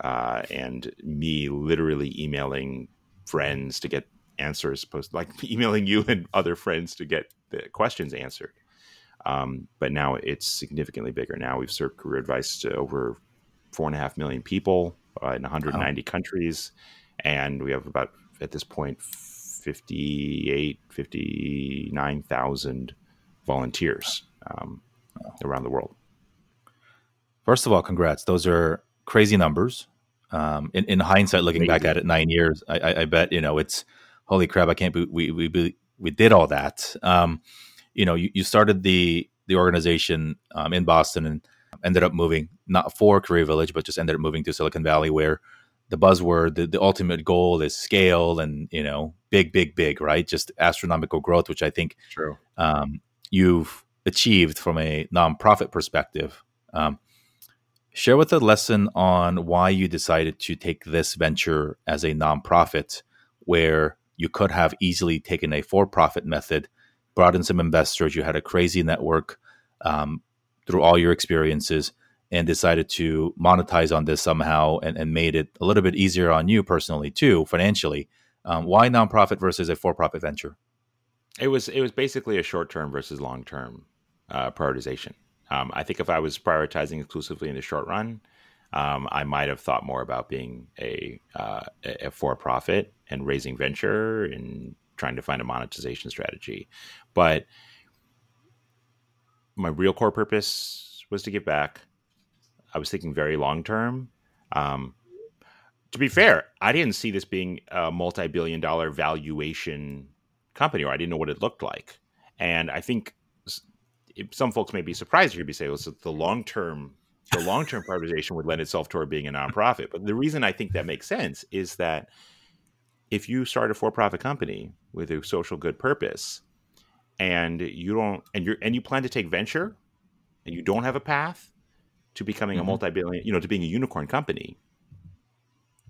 uh, and me literally emailing friends to get answers post like emailing you and other friends to get the questions answered um, but now it's significantly bigger now we've served career advice to over four and a half million people uh, in 190 wow. countries and we have about at this point 58, 59,000 volunteers um, around the world. First of all, congrats. Those are crazy numbers. Um, in, in, hindsight, looking back at it nine years, I, I, I, bet, you know, it's holy crap. I can't, be, we, we, we did all that. Um, you know, you, you started the, the organization um, in Boston and ended up moving not for Career Village, but just ended up moving to Silicon Valley where the buzzword, the, the ultimate goal is scale and you know big, big, big, right? Just astronomical growth, which I think True. Um, you've achieved from a nonprofit perspective. Um, share with a lesson on why you decided to take this venture as a nonprofit, where you could have easily taken a for-profit method, brought in some investors, you had a crazy network um, through all your experiences, and decided to monetize on this somehow and, and made it a little bit easier on you personally too, financially. Um, why nonprofit versus a for-profit venture? It was it was basically a short-term versus long-term uh, prioritization. Um, I think if I was prioritizing exclusively in the short run, um, I might have thought more about being a, uh, a for-profit and raising venture and trying to find a monetization strategy. But my real core purpose was to give back. I was thinking very long term. Um, to be fair, I didn't see this being a multi-billion dollar valuation company, or I didn't know what it looked like. And I think some folks may be surprised to hear me say, "Well, so the long term, the long term privatization would lend itself toward being a nonprofit." But the reason I think that makes sense is that if you start a for-profit company with a social good purpose, and you don't, and you're and you plan to take venture, and you don't have a path to becoming mm-hmm. a multi-billion, you know, to being a unicorn company,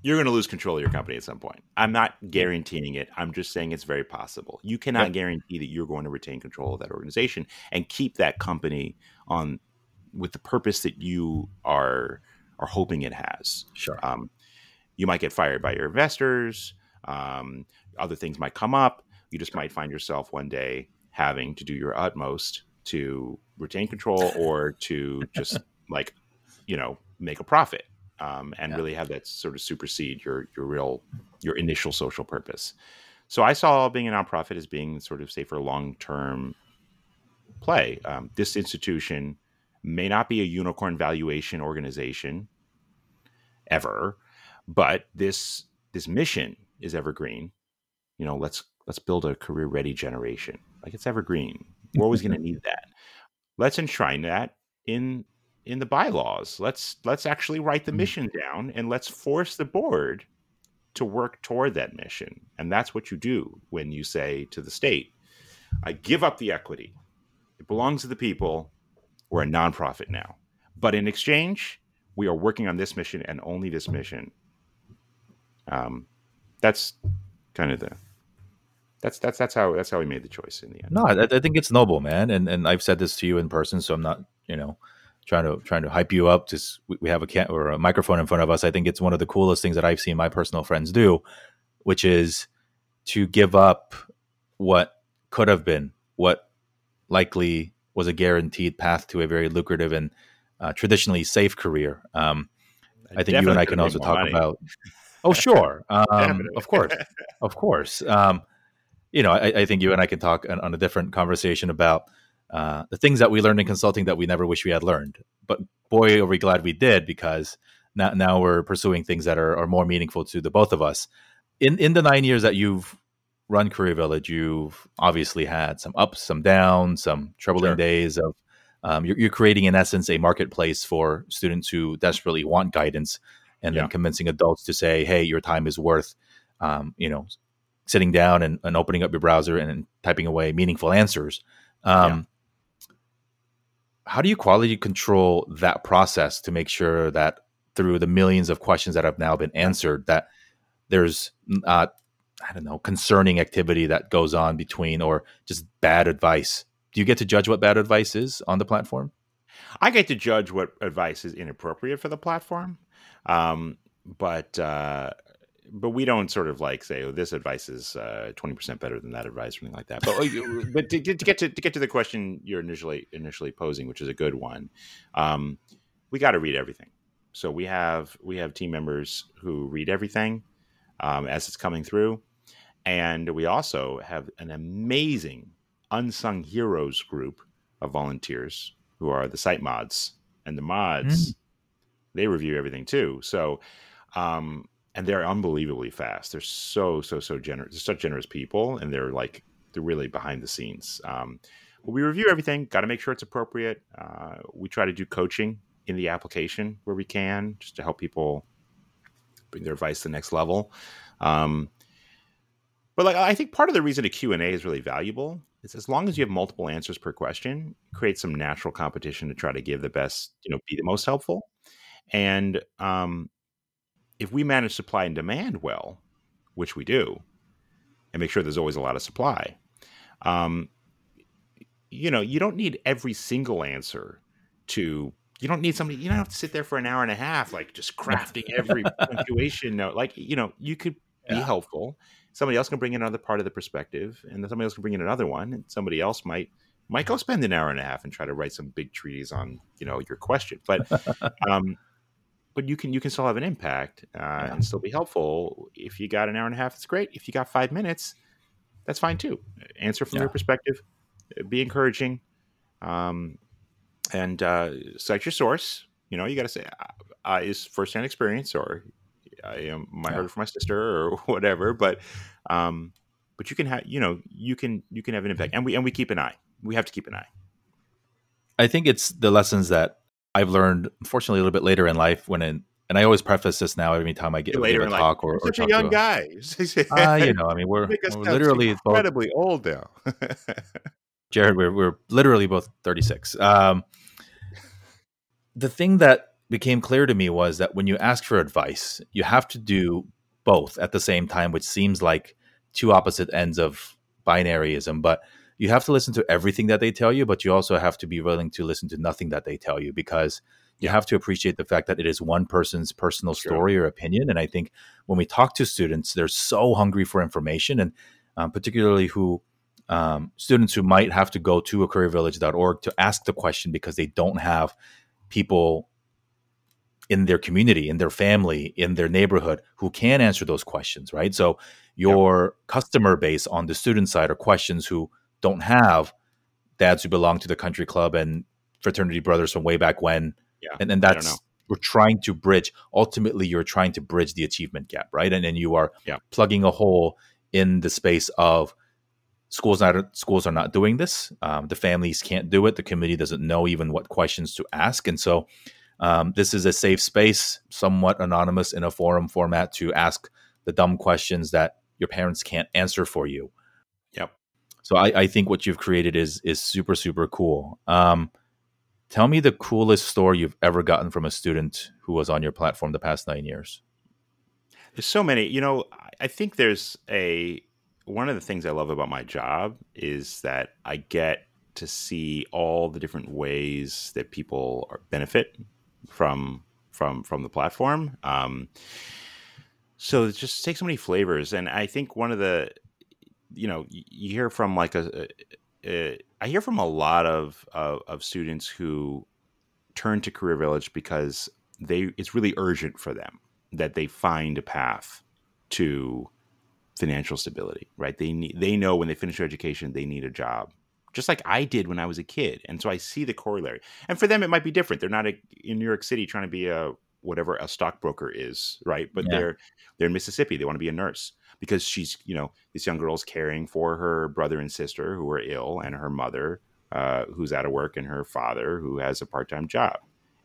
you're going to lose control of your company at some point. I'm not guaranteeing it. I'm just saying it's very possible. You cannot guarantee that you're going to retain control of that organization and keep that company on with the purpose that you are are hoping it has. Sure. Um, you might get fired by your investors. Um, other things might come up. You just might find yourself one day having to do your utmost to retain control or to just like, you know, make a profit um, and yeah. really have that sort of supersede your your real your initial social purpose. So I saw being a nonprofit as being sort of say for long term play. Um, this institution may not be a unicorn valuation organization ever, but this this mission is evergreen. You know, let's let's build a career ready generation. Like it's evergreen. We're always going to need that. Let's enshrine that in in the bylaws. Let's let's actually write the mm. mission down and let's force the board to work toward that mission. And that's what you do when you say to the state, I give up the equity. It belongs to the people. We're a nonprofit now. But in exchange, we are working on this mission and only this mission. Um, that's kind of the that's that's that's how that's how we made the choice in the end. No, I, I think it's noble, man, and and I've said this to you in person, so I'm not you know trying to trying to hype you up. Just we have a can or a microphone in front of us. I think it's one of the coolest things that I've seen my personal friends do, which is to give up what could have been, what likely was a guaranteed path to a very lucrative and uh, traditionally safe career. Um, I, I think you and I can also talk money. about. Oh, sure, um, of course, of course. Um, you know, I, I, think you and I can talk on, on a different conversation about uh, the things that we learned in consulting that we never wish we had learned. But boy, are we glad we did because now, now we're pursuing things that are, are more meaningful to the both of us. In in the nine years that you've run Career Village, you've obviously had some ups, some downs, some troubling sure. days of. Um, you're, you're, creating, in essence, a marketplace for students who desperately want guidance, and yeah. then convincing adults to say, "Hey, your time is worth, um, you know, sitting down and, and, opening up your browser and, and typing away meaningful answers." Um, how do you quality control that process to make sure that through the millions of questions that have now been answered that there's not i don't know concerning activity that goes on between or just bad advice? Do you get to judge what bad advice is on the platform? I get to judge what advice is inappropriate for the platform um, but uh, but we don't sort of like say, "Oh, this advice is uh, twenty uh, percent better than that advice," or something like that. But oh, but to, to, get to, to get to the question you're initially initially posing, which is a good one, um, we got to read everything. So we have we have team members who read everything um, as it's coming through, and we also have an amazing unsung heroes group of volunteers who are the site mods and the mods. Mm. They review everything too. So um, and they're unbelievably fast. They're so so so generous. They're such generous people, and they're like they're really behind the scenes. Um, but we review everything. Got to make sure it's appropriate. Uh, we try to do coaching in the application where we can, just to help people bring their advice to the next level. Um, but like I think part of the reason a Q and A is really valuable is as long as you have multiple answers per question, create some natural competition to try to give the best, you know, be the most helpful. And um, if we manage supply and demand well, which we do, and make sure there's always a lot of supply, um, you know, you don't need every single answer to you don't need somebody. You don't have to sit there for an hour and a half, like just crafting every punctuation note. Like you know, you could be yeah. helpful. Somebody else can bring in another part of the perspective, and then somebody else can bring in another one, and somebody else might might go spend an hour and a half and try to write some big treatise on you know your question. But um, but you can you can still have an impact uh, yeah. and still be helpful. If you got an hour and a half, it's great. If you got five minutes, that's fine too. Answer from yeah. your perspective, be encouraging, um, and uh, cite your source. You know, you got to say uh, is firsthand experience, or I am I yeah. heard from my sister, or whatever. But um, but you can have you know you can you can have an impact, and we and we keep an eye. We have to keep an eye. I think it's the lessons that I've learned, unfortunately, a little bit later in life when in, and I always preface this now every time I get later a talk or, or such a young guy. uh, you know, I mean, we're, we're literally incredibly both, old now. Jared, we're we're literally both 36. Um, the thing that became clear to me was that when you ask for advice, you have to do both at the same time, which seems like two opposite ends of binaryism, but you have to listen to everything that they tell you, but you also have to be willing to listen to nothing that they tell you because you have to appreciate the fact that it is one person's personal story or opinion. And I think when we talk to students, they're so hungry for information, and um, particularly who um, students who might have to go to a careervillage.org to ask the question because they don't have people in their community, in their family, in their neighborhood who can answer those questions, right? So your customer base on the student side are questions who don't have dads who belong to the country club and fraternity brothers from way back when. Yeah, and, and that's we're trying to bridge. Ultimately, you're trying to bridge the achievement gap, right? And then you are yeah. plugging a hole in the space of schools not schools are not doing this. Um, the families can't do it. The committee doesn't know even what questions to ask, and so um, this is a safe space, somewhat anonymous in a forum format to ask the dumb questions that your parents can't answer for you. So I, I think what you've created is is super super cool. Um, tell me the coolest story you've ever gotten from a student who was on your platform the past nine years. There's so many. You know, I think there's a one of the things I love about my job is that I get to see all the different ways that people are, benefit from from from the platform. Um, so it just takes so many flavors, and I think one of the you know you hear from like a, a, a I hear from a lot of, of, of students who turn to Career Village because they it's really urgent for them that they find a path to financial stability, right? They need they know when they finish their education they need a job, just like I did when I was a kid, and so I see the corollary. And for them, it might be different. They're not a, in New York City trying to be a whatever a stockbroker is, right? But yeah. they're they're in Mississippi. They want to be a nurse because she's you know this young girl's caring for her brother and sister who are ill and her mother uh, who's out of work and her father who has a part-time job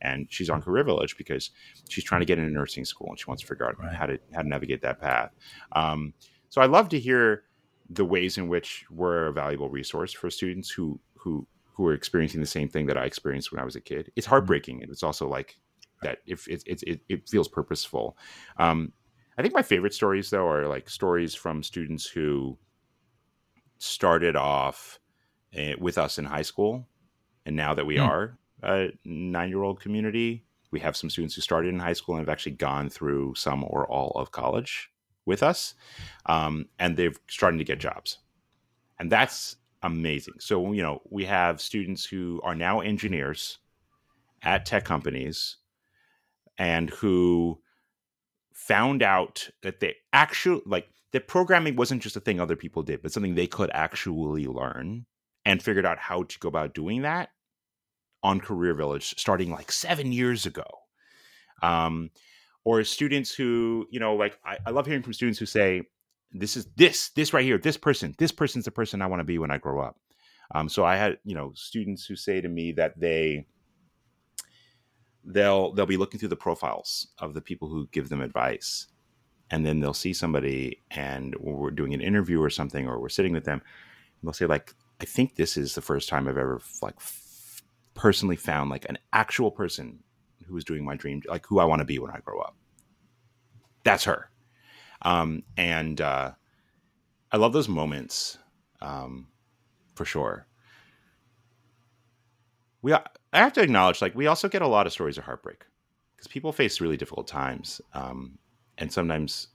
and she's on career village because she's trying to get into nursing school and she wants to figure out right. how to how to navigate that path um, so i love to hear the ways in which we're a valuable resource for students who who who are experiencing the same thing that i experienced when i was a kid it's mm-hmm. heartbreaking and it's also like that if it, it, it, it feels purposeful um, I think my favorite stories though are like stories from students who started off uh, with us in high school, and now that we mm. are a nine-year-old community, we have some students who started in high school and have actually gone through some or all of college with us, um, and they're starting to get jobs, and that's amazing. So you know we have students who are now engineers at tech companies and who found out that they actually like that programming wasn't just a thing other people did, but something they could actually learn and figured out how to go about doing that on Career Village starting like seven years ago. Um, or students who, you know, like I, I love hearing from students who say, this is this, this right here, this person, this person's the person I want to be when I grow up. Um, so I had, you know, students who say to me that they they'll they'll be looking through the profiles of the people who give them advice. And then they'll see somebody and we're doing an interview or something or we're sitting with them and they'll say like i think this is the first time i've ever like f- personally found like an actual person who is doing my dream like who i want to be when i grow up. That's her. Um, and uh, i love those moments um, for sure we I have to acknowledge like we also get a lot of stories of heartbreak because people face really difficult times, um, and sometimes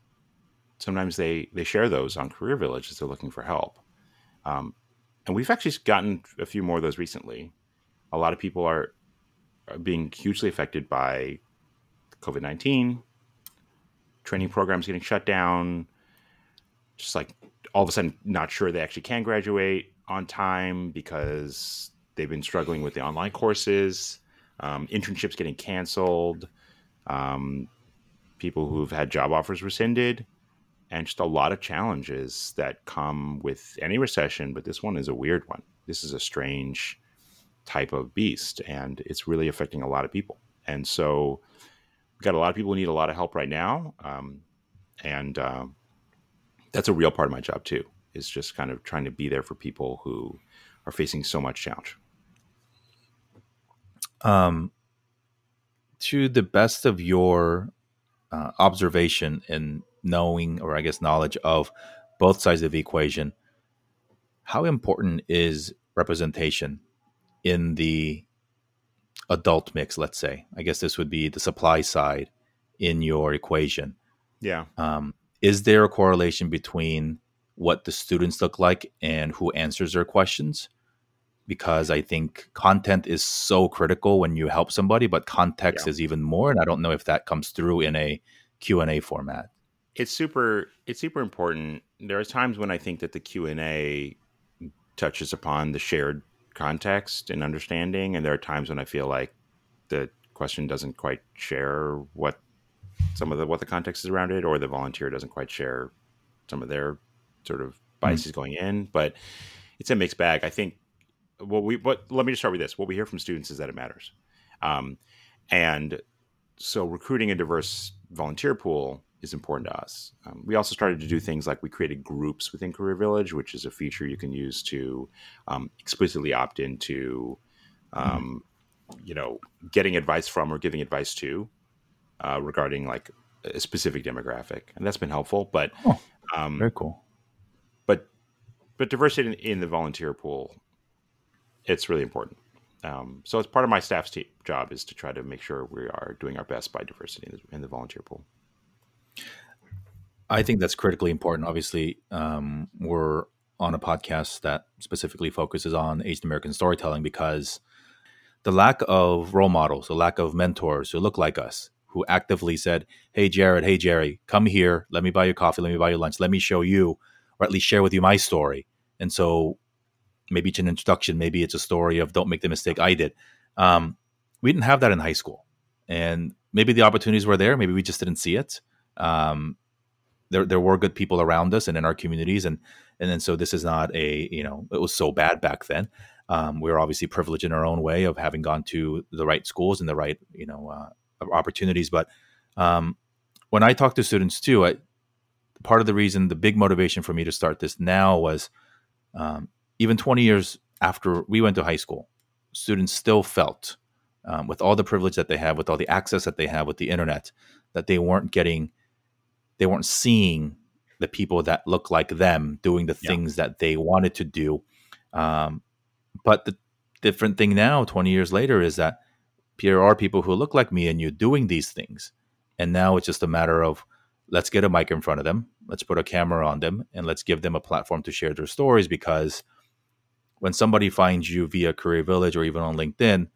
sometimes they they share those on Career Village as they're looking for help. Um, and we've actually gotten a few more of those recently. A lot of people are, are being hugely affected by COVID nineteen, training programs getting shut down, just like all of a sudden not sure they actually can graduate on time because they've been struggling with the online courses, um, internships getting canceled, um, people who've had job offers rescinded, and just a lot of challenges that come with any recession. But this one is a weird one. This is a strange type of beast, and it's really affecting a lot of people. And so, we've got a lot of people who need a lot of help right now, um, and uh, that's a real part of my job too. Is just kind of trying to be there for people who are facing so much challenge. Um, to the best of your uh, observation and knowing, or I guess knowledge of both sides of the equation, how important is representation in the adult mix? Let's say, I guess this would be the supply side in your equation. Yeah. Um, is there a correlation between what the students look like and who answers their questions? Because I think content is so critical when you help somebody, but context yeah. is even more. And I don't know if that comes through in a Q&A format. It's super it's super important. There are times when I think that the Q&A touches upon the shared context and understanding and there are times when I feel like the question doesn't quite share what some of the what the context is around it or the volunteer doesn't quite share some of their sort of biases mm-hmm. going in, but it's a mixed bag. I think what we what let me just start with this. What we hear from students is that it matters, um, and so recruiting a diverse volunteer pool is important to us. Um, we also started to do things like we created groups within Career Village, which is a feature you can use to um, explicitly opt into, um, you know, getting advice from or giving advice to uh, regarding like a specific demographic, and that's been helpful. But oh, um, very cool. But but diversity in, in the volunteer pool it's really important. Um, so it's part of my staff's job is to try to make sure we are doing our best by diversity in the, in the volunteer pool. I think that's critically important. Obviously, um, we're on a podcast that specifically focuses on Asian American storytelling because the lack of role models, the lack of mentors who look like us, who actively said, Hey, Jared, hey, Jerry, come here. Let me buy you coffee. Let me buy you lunch. Let me show you, or at least share with you my story. And so maybe it's an introduction, maybe it's a story of don't make the mistake I did. Um, we didn't have that in high school, and maybe the opportunities were there, maybe we just didn't see it. Um, there, there were good people around us and in our communities, and and then so this is not a you know it was so bad back then. Um, we were obviously privileged in our own way of having gone to the right schools and the right you know uh, opportunities, but um, when I talk to students too, I, part of the reason, the big motivation for me to start this now was um, even 20 years after we went to high school, students still felt, um, with all the privilege that they have, with all the access that they have with the internet, that they weren't getting, they weren't seeing the people that look like them doing the yeah. things that they wanted to do. Um, but the different thing now, 20 years later, is that there are people who look like me and you doing these things. And now it's just a matter of let's get a mic in front of them, let's put a camera on them, and let's give them a platform to share their stories because when somebody finds you via Career Village or even on LinkedIn,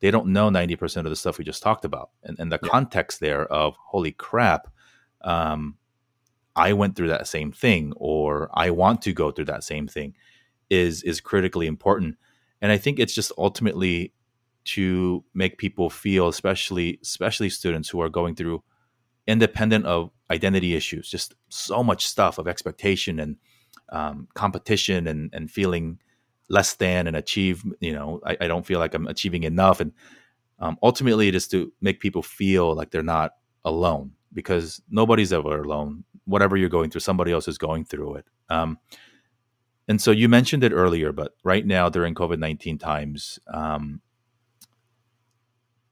they don't know 90% of the stuff we just talked about. And, and the yeah. context there of, holy crap, um, I went through that same thing, or I want to go through that same thing, is is critically important. And I think it's just ultimately to make people feel, especially especially students who are going through independent of identity issues, just so much stuff of expectation and um, competition and and feeling less than and achieve you know I, I don't feel like i'm achieving enough. And um, ultimately it is to make people feel like they're not alone because nobody's ever alone. Whatever you're going through somebody else is going through it. Um, and so you mentioned it earlier but right now during covid-19 times um,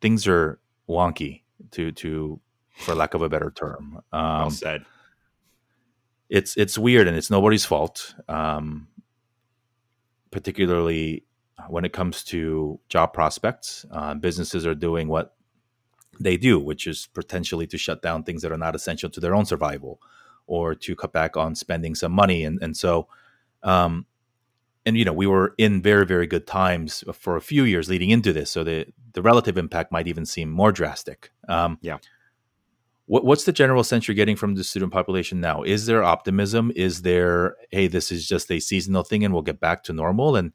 things are wonky to to for lack of a better term. Um, well said. it's it's weird and it's nobody's fault. Um, particularly when it comes to job prospects. Uh, businesses are doing what they do, which is potentially to shut down things that are not essential to their own survival or to cut back on spending some money. And, and so, um, and you know, we were in very, very good times for a few years leading into this. So the, the relative impact might even seem more drastic. Um, yeah. What, what's the general sense you're getting from the student population now? Is there optimism? Is there, hey, this is just a seasonal thing and we'll get back to normal? And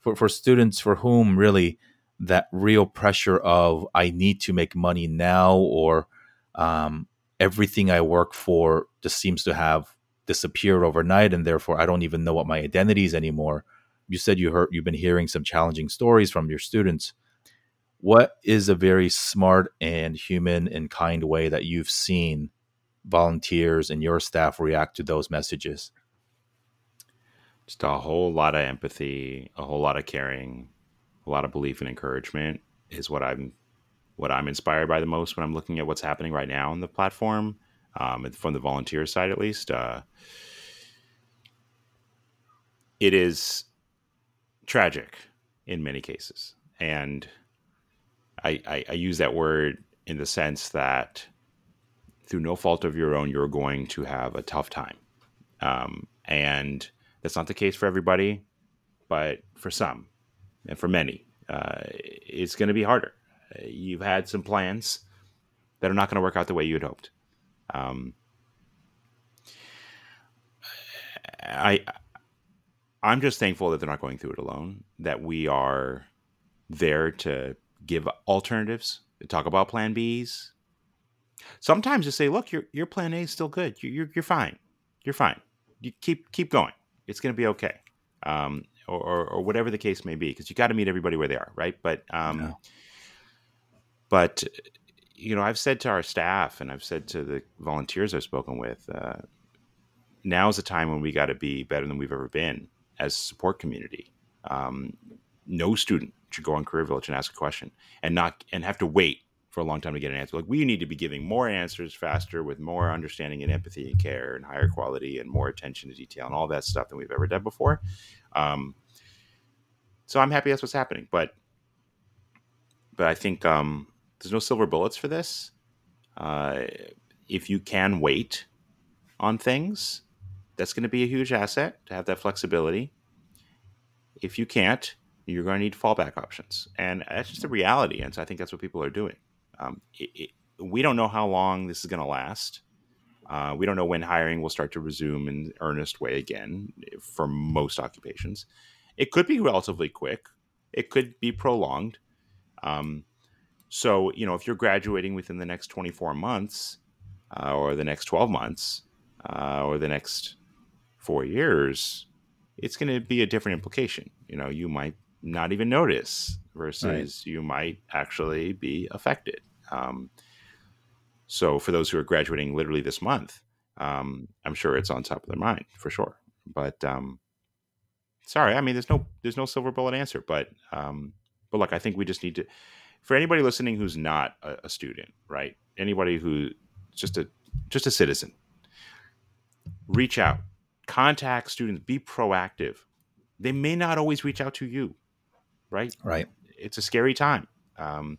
for, for students for whom really that real pressure of I need to make money now or um, everything I work for just seems to have disappeared overnight and therefore I don't even know what my identity is anymore. You said you heard you've been hearing some challenging stories from your students. What is a very smart and human and kind way that you've seen volunteers and your staff react to those messages? Just a whole lot of empathy, a whole lot of caring, a lot of belief and encouragement is what I'm what I'm inspired by the most when I'm looking at what's happening right now on the platform, um, from the volunteer side at least. Uh, it is tragic in many cases, and I, I, use that word in the sense that through no fault of your own, you're going to have a tough time, um, and that's not the case for everybody, but for some, and for many, uh, it's going to be harder. You've had some plans that are not going to work out the way you had hoped. Um, I I'm just thankful that they're not going through it alone. That we are there to give alternatives, talk about Plan Bs. Sometimes to say, look, your your Plan A is still good. You're you're, you're fine. You're fine. You keep keep going. It's going to be okay. Um, or, or, or, whatever the case may be, because you got to meet everybody where they are, right? But um, yeah. but you know, I've said to our staff and I've said to the volunteers I've spoken with, uh, now is the time when we got to be better than we've ever been as a support community. Um, no student should go on Career Village and ask a question and not and have to wait for a long time to get an answer. Like we need to be giving more answers faster with more understanding and empathy and care and higher quality and more attention to detail and all that stuff than we've ever done before. Um, so I'm happy that's what's happening, but but I think um, there's no silver bullets for this. Uh, if you can wait on things, that's going to be a huge asset to have that flexibility. If you can't, you're going to need fallback options, and that's just the reality. And so I think that's what people are doing. Um, it, it, we don't know how long this is going to last. Uh, we don't know when hiring will start to resume in earnest way again for most occupations. It could be relatively quick. It could be prolonged. Um, so, you know, if you're graduating within the next 24 months, uh, or the next 12 months, uh, or the next four years, it's going to be a different implication. You know, you might not even notice versus right. you might actually be affected. Um, so for those who are graduating literally this month, um, I'm sure it's on top of their mind for sure. But um, sorry, I mean, there's no there's no silver bullet answer. But um, but look, I think we just need to. For anybody listening who's not a, a student, right? Anybody who just a just a citizen, reach out, contact students, be proactive. They may not always reach out to you right? Right. It's a scary time. Um,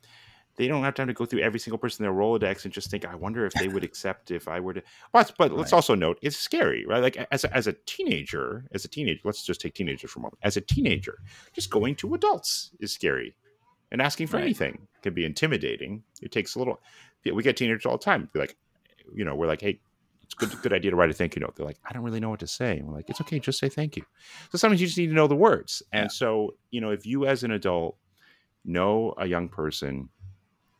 they don't have time to go through every single person in their Rolodex and just think, I wonder if they would accept if I were to. But, but let's also note, it's scary, right? Like as a, as a teenager, as a teenager, let's just take teenagers for a moment. As a teenager, just going to adults is scary, and asking for right. anything can be intimidating. It takes a little. We get teenagers all the time. Be like, you know, we're like, hey, good good idea to write a thank you note. They're like, I don't really know what to say. And we're like, it's okay, just say thank you. So sometimes you just need to know the words. And yeah. so, you know, if you as an adult know a young person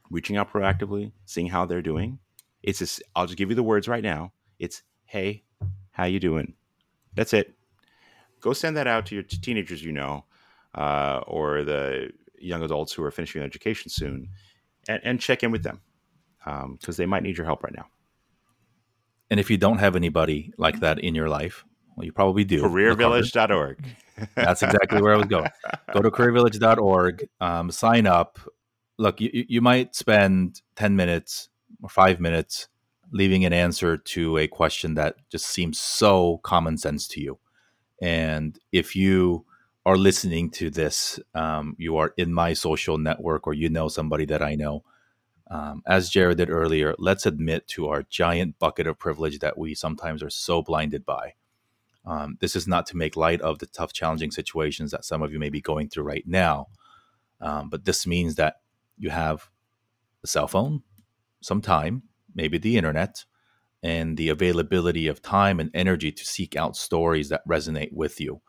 reaching out proactively, seeing how they're doing, it's just I'll just give you the words right now. It's hey, how you doing? That's it. Go send that out to your teenagers you know, uh, or the young adults who are finishing education soon, and, and check in with them because um, they might need your help right now. And if you don't have anybody like that in your life, well, you probably do. Careervillage.org. That's exactly where I was going. Go to careervillage.org, um, sign up. Look, you, you might spend 10 minutes or five minutes leaving an answer to a question that just seems so common sense to you. And if you are listening to this, um, you are in my social network or you know somebody that I know. Um, as Jared did earlier, let's admit to our giant bucket of privilege that we sometimes are so blinded by. Um, this is not to make light of the tough, challenging situations that some of you may be going through right now, um, but this means that you have a cell phone, some time, maybe the internet, and the availability of time and energy to seek out stories that resonate with you.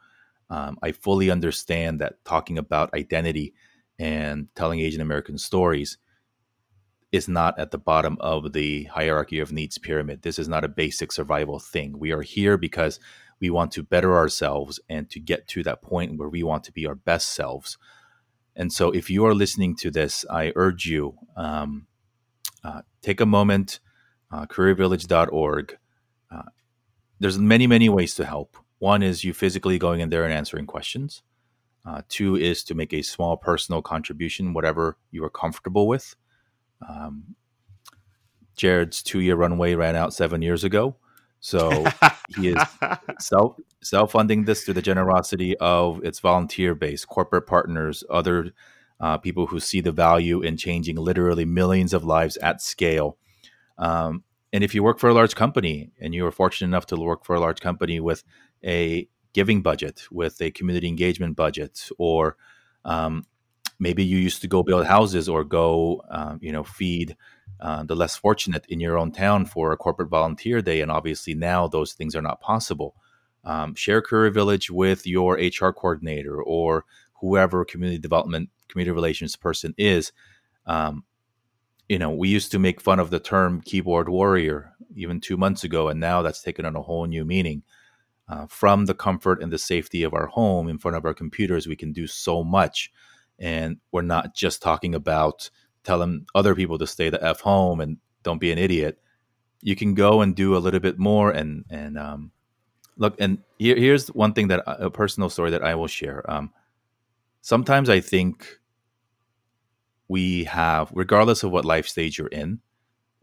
Um, I fully understand that talking about identity and telling Asian American stories is not at the bottom of the hierarchy of needs pyramid. This is not a basic survival thing. We are here because we want to better ourselves and to get to that point where we want to be our best selves. And so, if you are listening to this, I urge you um, uh, take a moment, uh, careervillage.org. Uh, there's many, many ways to help. One is you physically going in there and answering questions. Uh, two is to make a small personal contribution, whatever you are comfortable with. Um, Jared's two year runway ran out seven years ago. So he is self self funding this through the generosity of its volunteer base, corporate partners, other uh, people who see the value in changing literally millions of lives at scale. Um, and if you work for a large company and you are fortunate enough to work for a large company with a giving budget, with a community engagement budget, or um, maybe you used to go build houses or go, um, you know, feed uh, the less fortunate in your own town for a corporate volunteer day, and obviously now those things are not possible. Um, share Career Village with your HR coordinator or whoever community development community relations person is. Um, you know, we used to make fun of the term keyboard warrior even two months ago, and now that's taken on a whole new meaning. Uh, from the comfort and the safety of our home in front of our computers, we can do so much. And we're not just talking about telling other people to stay the F home and don't be an idiot. You can go and do a little bit more and, and, um, look, and here, here's one thing that a personal story that I will share. Um, sometimes I think we have, regardless of what life stage you're in,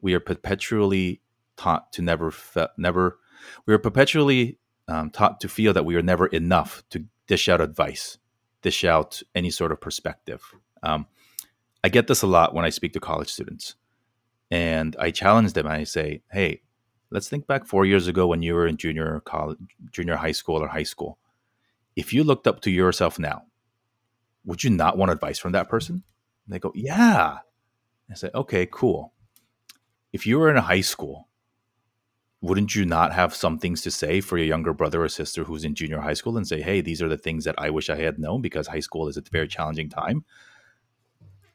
we are perpetually taught to never, fe- never, we are perpetually um, taught to feel that we are never enough to dish out advice, dish out any sort of perspective. Um, I get this a lot when I speak to college students, and I challenge them. I say, "Hey, let's think back four years ago when you were in junior college, junior high school, or high school. If you looked up to yourself now, would you not want advice from that person?" And they go, "Yeah." I say, "Okay, cool." If you were in a high school wouldn't you not have some things to say for your younger brother or sister who's in junior high school and say, hey, these are the things that I wish I had known because high school is a very challenging time?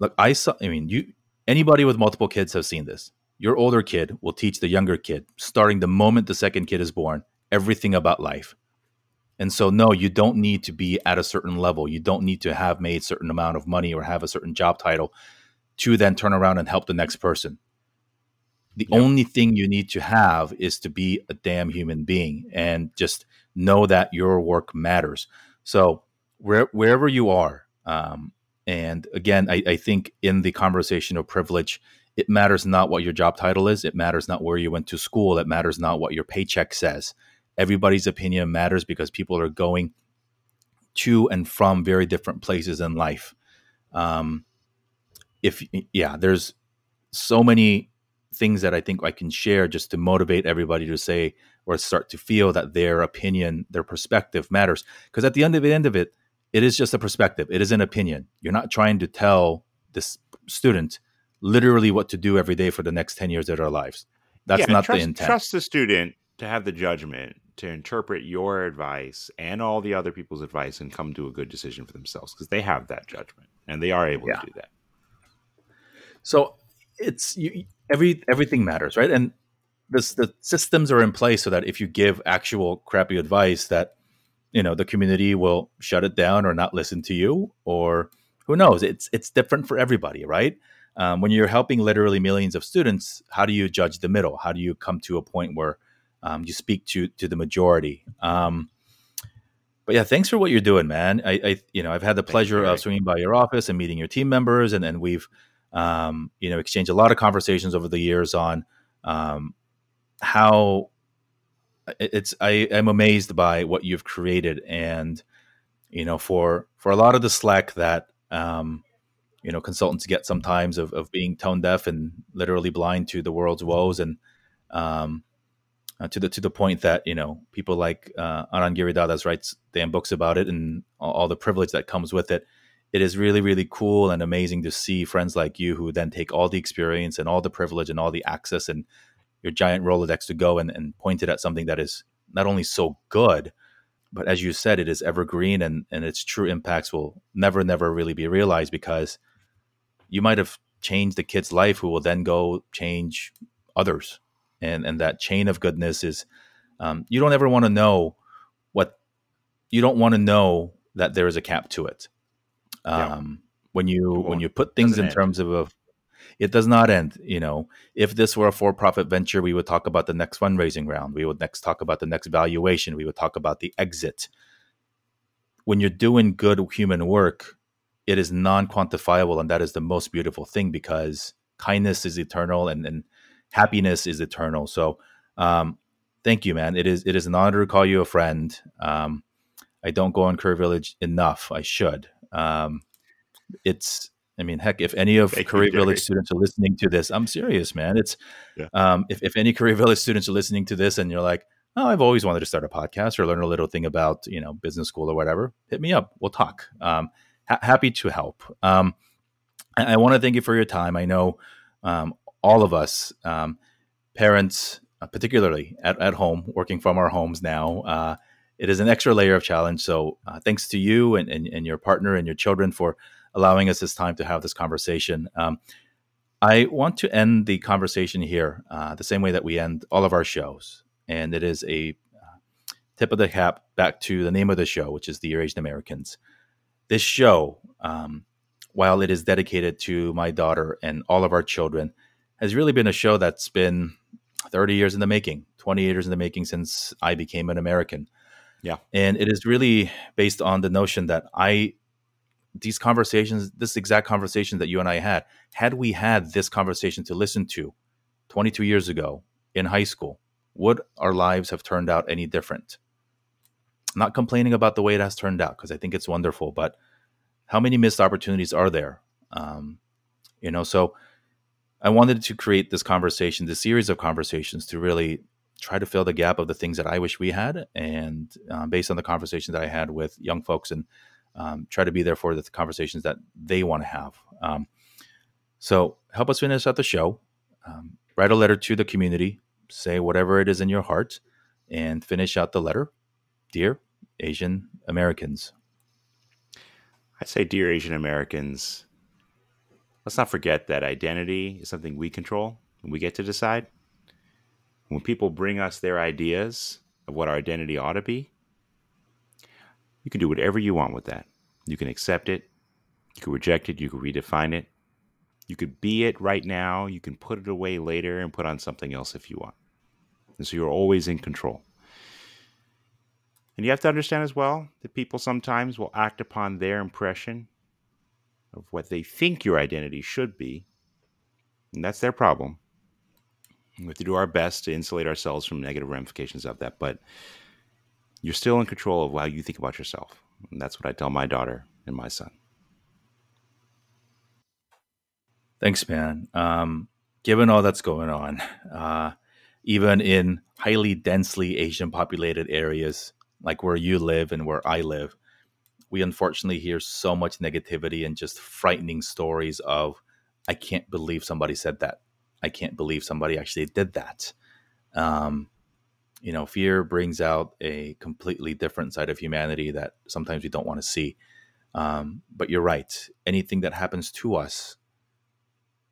Look, I saw, I mean, you, anybody with multiple kids have seen this. Your older kid will teach the younger kid, starting the moment the second kid is born, everything about life. And so, no, you don't need to be at a certain level. You don't need to have made certain amount of money or have a certain job title to then turn around and help the next person the yep. only thing you need to have is to be a damn human being and just know that your work matters. So where, wherever you are, um, and again, I, I, think in the conversation of privilege, it matters not what your job title is. It matters not where you went to school. It matters not what your paycheck says. Everybody's opinion matters because people are going to and from very different places in life. Um, if yeah, there's so many things that I think I can share just to motivate everybody to say or start to feel that their opinion, their perspective matters. Because at the end of the end of it, it is just a perspective. It is an opinion. You're not trying to tell this student literally what to do every day for the next 10 years of their lives. That's yeah, not trust, the intent. Trust the student to have the judgment to interpret your advice and all the other people's advice and come to a good decision for themselves because they have that judgment and they are able yeah. to do that. So it's you, every everything matters, right? And this the systems are in place so that if you give actual crappy advice, that you know the community will shut it down or not listen to you, or who knows? It's it's different for everybody, right? Um, when you're helping literally millions of students, how do you judge the middle? How do you come to a point where um, you speak to to the majority? Um, but yeah, thanks for what you're doing, man. I, I you know I've had the pleasure of swinging by your office and meeting your team members, and and we've um, you know, exchange a lot of conversations over the years on um, how it's. I am amazed by what you've created, and you know, for for a lot of the slack that um, you know consultants get sometimes of, of being tone deaf and literally blind to the world's woes and um, uh, to the to the point that you know people like uh, Anand Giridharadas writes damn books about it and all, all, the privilege that comes with it. It is really really cool and amazing to see friends like you who then take all the experience and all the privilege and all the access and your giant Rolodex to go and, and point it at something that is not only so good, but as you said, it is evergreen and, and its true impacts will never, never really be realized because you might have changed the kid's life who will then go change others. And, and that chain of goodness is, um, you don't ever want to know what, you don't want to know that there is a cap to it. Um, yeah. When you, when you put things in end. terms of a, it does not end. You know, if this were a for-profit venture, we would talk about the next fundraising round. We would next talk about the next valuation. We would talk about the exit. When you're doing good human work, it is non-quantifiable, and that is the most beautiful thing because kindness is eternal and, and happiness is eternal. So, um, thank you, man. It is it is an honor to call you a friend. Um, I don't go on Career Village enough. I should. Um, it's I mean, heck, if any of Thank Career you, Village students are listening to this, I'm serious, man. It's yeah. um, if, if any Career Village students are listening to this and you're like, oh, I've always wanted to start a podcast or learn a little thing about, you know, business school or whatever, hit me up. We'll talk. Um, ha- happy to help. Um, I, I want to thank you for your time. I know um, all of us, um, parents, uh, particularly at, at home, working from our homes now, uh, it is an extra layer of challenge. So uh, thanks to you and, and, and your partner and your children for allowing us this time to have this conversation. Um, I want to end the conversation here uh, the same way that we end all of our shows, and it is a uh, tip of the cap back to the name of the show, which is the Asian Americans. This show, um, while it is dedicated to my daughter and all of our children, has really been a show that's been 30 years in the making, 28 years in the making since I became an American. Yeah. And it is really based on the notion that I these conversations, this exact conversation that you and I had, had we had this conversation to listen to 22 years ago in high school, would our lives have turned out any different? Not complaining about the way it has turned out because I think it's wonderful, but how many missed opportunities are there? Um, you know, so I wanted to create this conversation, this series of conversations to really try to fill the gap of the things that I wish we had, and um, based on the conversations that I had with young folks and um, try to be there for the conversations that they want to have. Um, so help us finish out the show. Um, write a letter to the community. Say whatever it is in your heart, and finish out the letter. Dear Asian Americans. I say, dear Asian Americans, let's not forget that identity is something we control and we get to decide. When people bring us their ideas of what our identity ought to be, you can do whatever you want with that. You can accept it, you can reject it, you can redefine it. You could be it right now, you can put it away later and put on something else if you want. And so you're always in control. And you have to understand as well that people sometimes will act upon their impression of what they think your identity should be. And that's their problem. We have to do our best to insulate ourselves from negative ramifications of that. But you're still in control of how you think about yourself. And that's what I tell my daughter and my son. Thanks, man. Um, given all that's going on, uh, even in highly densely Asian populated areas like where you live and where I live, we unfortunately hear so much negativity and just frightening stories of, I can't believe somebody said that. I can't believe somebody actually did that. Um, you know, fear brings out a completely different side of humanity that sometimes we don't want to see. Um, but you're right. Anything that happens to us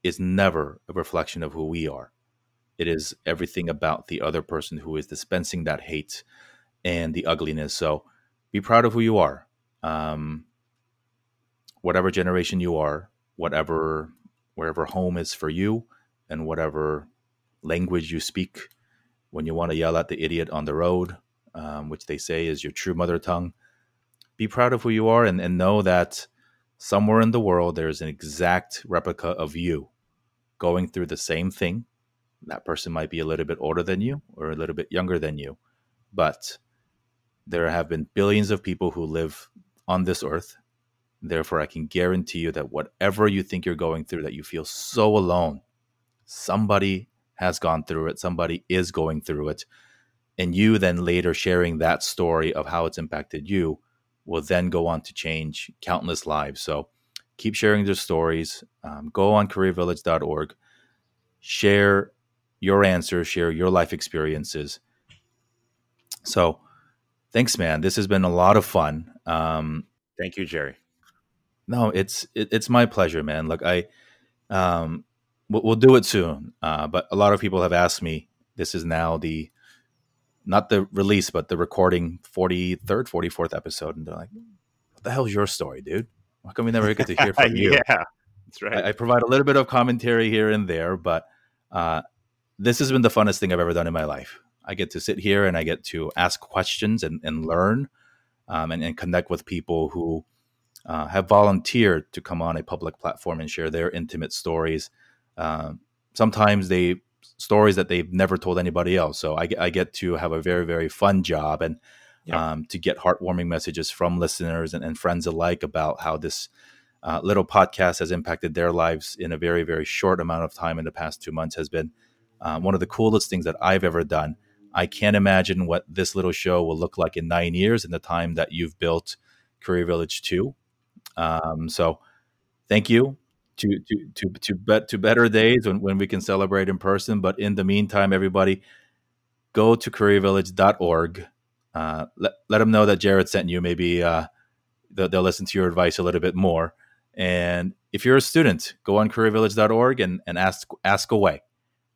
is never a reflection of who we are. It is everything about the other person who is dispensing that hate and the ugliness. So be proud of who you are. Um, whatever generation you are, whatever, wherever home is for you, and whatever language you speak when you want to yell at the idiot on the road, um, which they say is your true mother tongue. Be proud of who you are and, and know that somewhere in the world there's an exact replica of you going through the same thing. That person might be a little bit older than you or a little bit younger than you, but there have been billions of people who live on this earth. Therefore, I can guarantee you that whatever you think you're going through, that you feel so alone, somebody has gone through it, somebody is going through it. And you then later sharing that story of how it's impacted you will then go on to change countless lives. So keep sharing their stories. Um, go on careervillage.org, share your answers, share your life experiences. So thanks, man. This has been a lot of fun. Um, Thank you, Jerry. No, it's it, it's my pleasure, man. Look, I um, we'll, we'll do it soon. Uh, but a lot of people have asked me. This is now the not the release, but the recording forty third, forty fourth episode, and they're like, "What the hell's your story, dude? How come we never get to hear from you?" yeah, that's right. I, I, provide a little bit of commentary here and there, but uh, this has been the funnest thing I've ever done in my life. I get to sit here and I get to ask questions and, and learn um, and, and, connect with people who uh, have volunteered to come on a public platform and share their intimate stories. Uh, sometimes they stories that they've never told anybody else. So I, I get to have a very very fun job and um, to get heartwarming messages from listeners and, and friends alike about how this uh, little podcast has impacted their lives in a very very short amount of time in the past two months has been uh, one of the coolest things that I've ever done. I can't imagine what this little show will look like in nine years in the time that you've built Career Village 2. Um, so thank you to to to to bet to better days when, when we can celebrate in person. But in the meantime, everybody go to careervillage.org. Uh, let, let them know that Jared sent you. Maybe uh, they'll, they'll, listen to your advice a little bit more. And if you're a student, go on careervillage.org and, and ask ask away.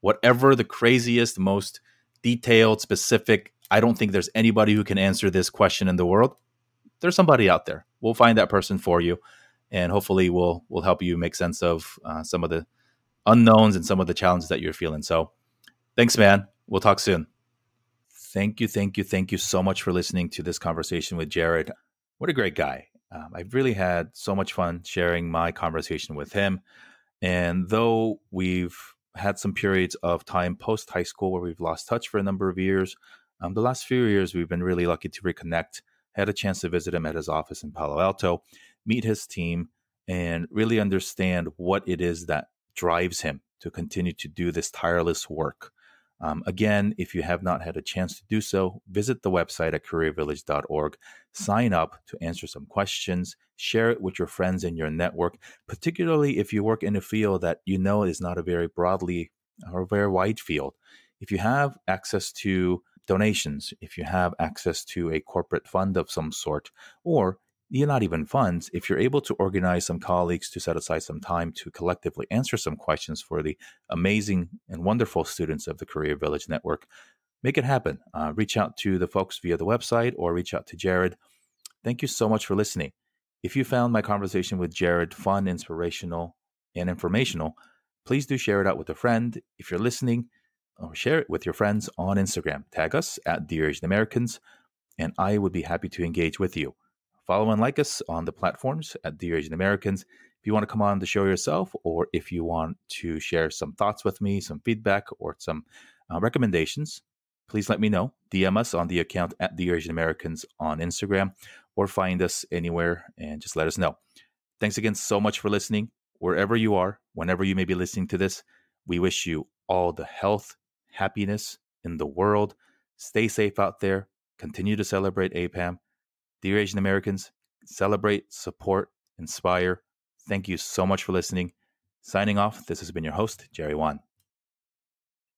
Whatever the craziest, most detailed, specific, I don't think there's anybody who can answer this question in the world. There's somebody out there. We'll find that person for you and hopefully we'll we'll help you make sense of uh, some of the unknowns and some of the challenges that you're feeling. So, thanks, man. We'll talk soon. Thank you, thank you, thank you so much for listening to this conversation with Jared. What a great guy. Um, I've really had so much fun sharing my conversation with him. And though we've had some periods of time post high school where we've lost touch for a number of years, um, the last few years we've been really lucky to reconnect. had a chance to visit him at his office in Palo Alto meet his team, and really understand what it is that drives him to continue to do this tireless work. Um, again, if you have not had a chance to do so, visit the website at careervillage.org, sign up to answer some questions, share it with your friends in your network, particularly if you work in a field that you know is not a very broadly or very wide field. If you have access to donations, if you have access to a corporate fund of some sort, or not even funds, if you're able to organize some colleagues to set aside some time to collectively answer some questions for the amazing and wonderful students of the Career Village Network, make it happen. Uh, reach out to the folks via the website or reach out to Jared. Thank you so much for listening. If you found my conversation with Jared fun, inspirational, and informational, please do share it out with a friend. If you're listening, or share it with your friends on Instagram. Tag us at Dear Asian Americans, and I would be happy to engage with you. Follow and like us on the platforms at Dear Asian Americans. If you want to come on the show yourself, or if you want to share some thoughts with me, some feedback, or some uh, recommendations, please let me know. DM us on the account at Dear Asian Americans on Instagram, or find us anywhere and just let us know. Thanks again so much for listening. Wherever you are, whenever you may be listening to this, we wish you all the health, happiness in the world. Stay safe out there. Continue to celebrate APAM Dear Asian Americans, celebrate, support, inspire. Thank you so much for listening. Signing off, this has been your host, Jerry Won.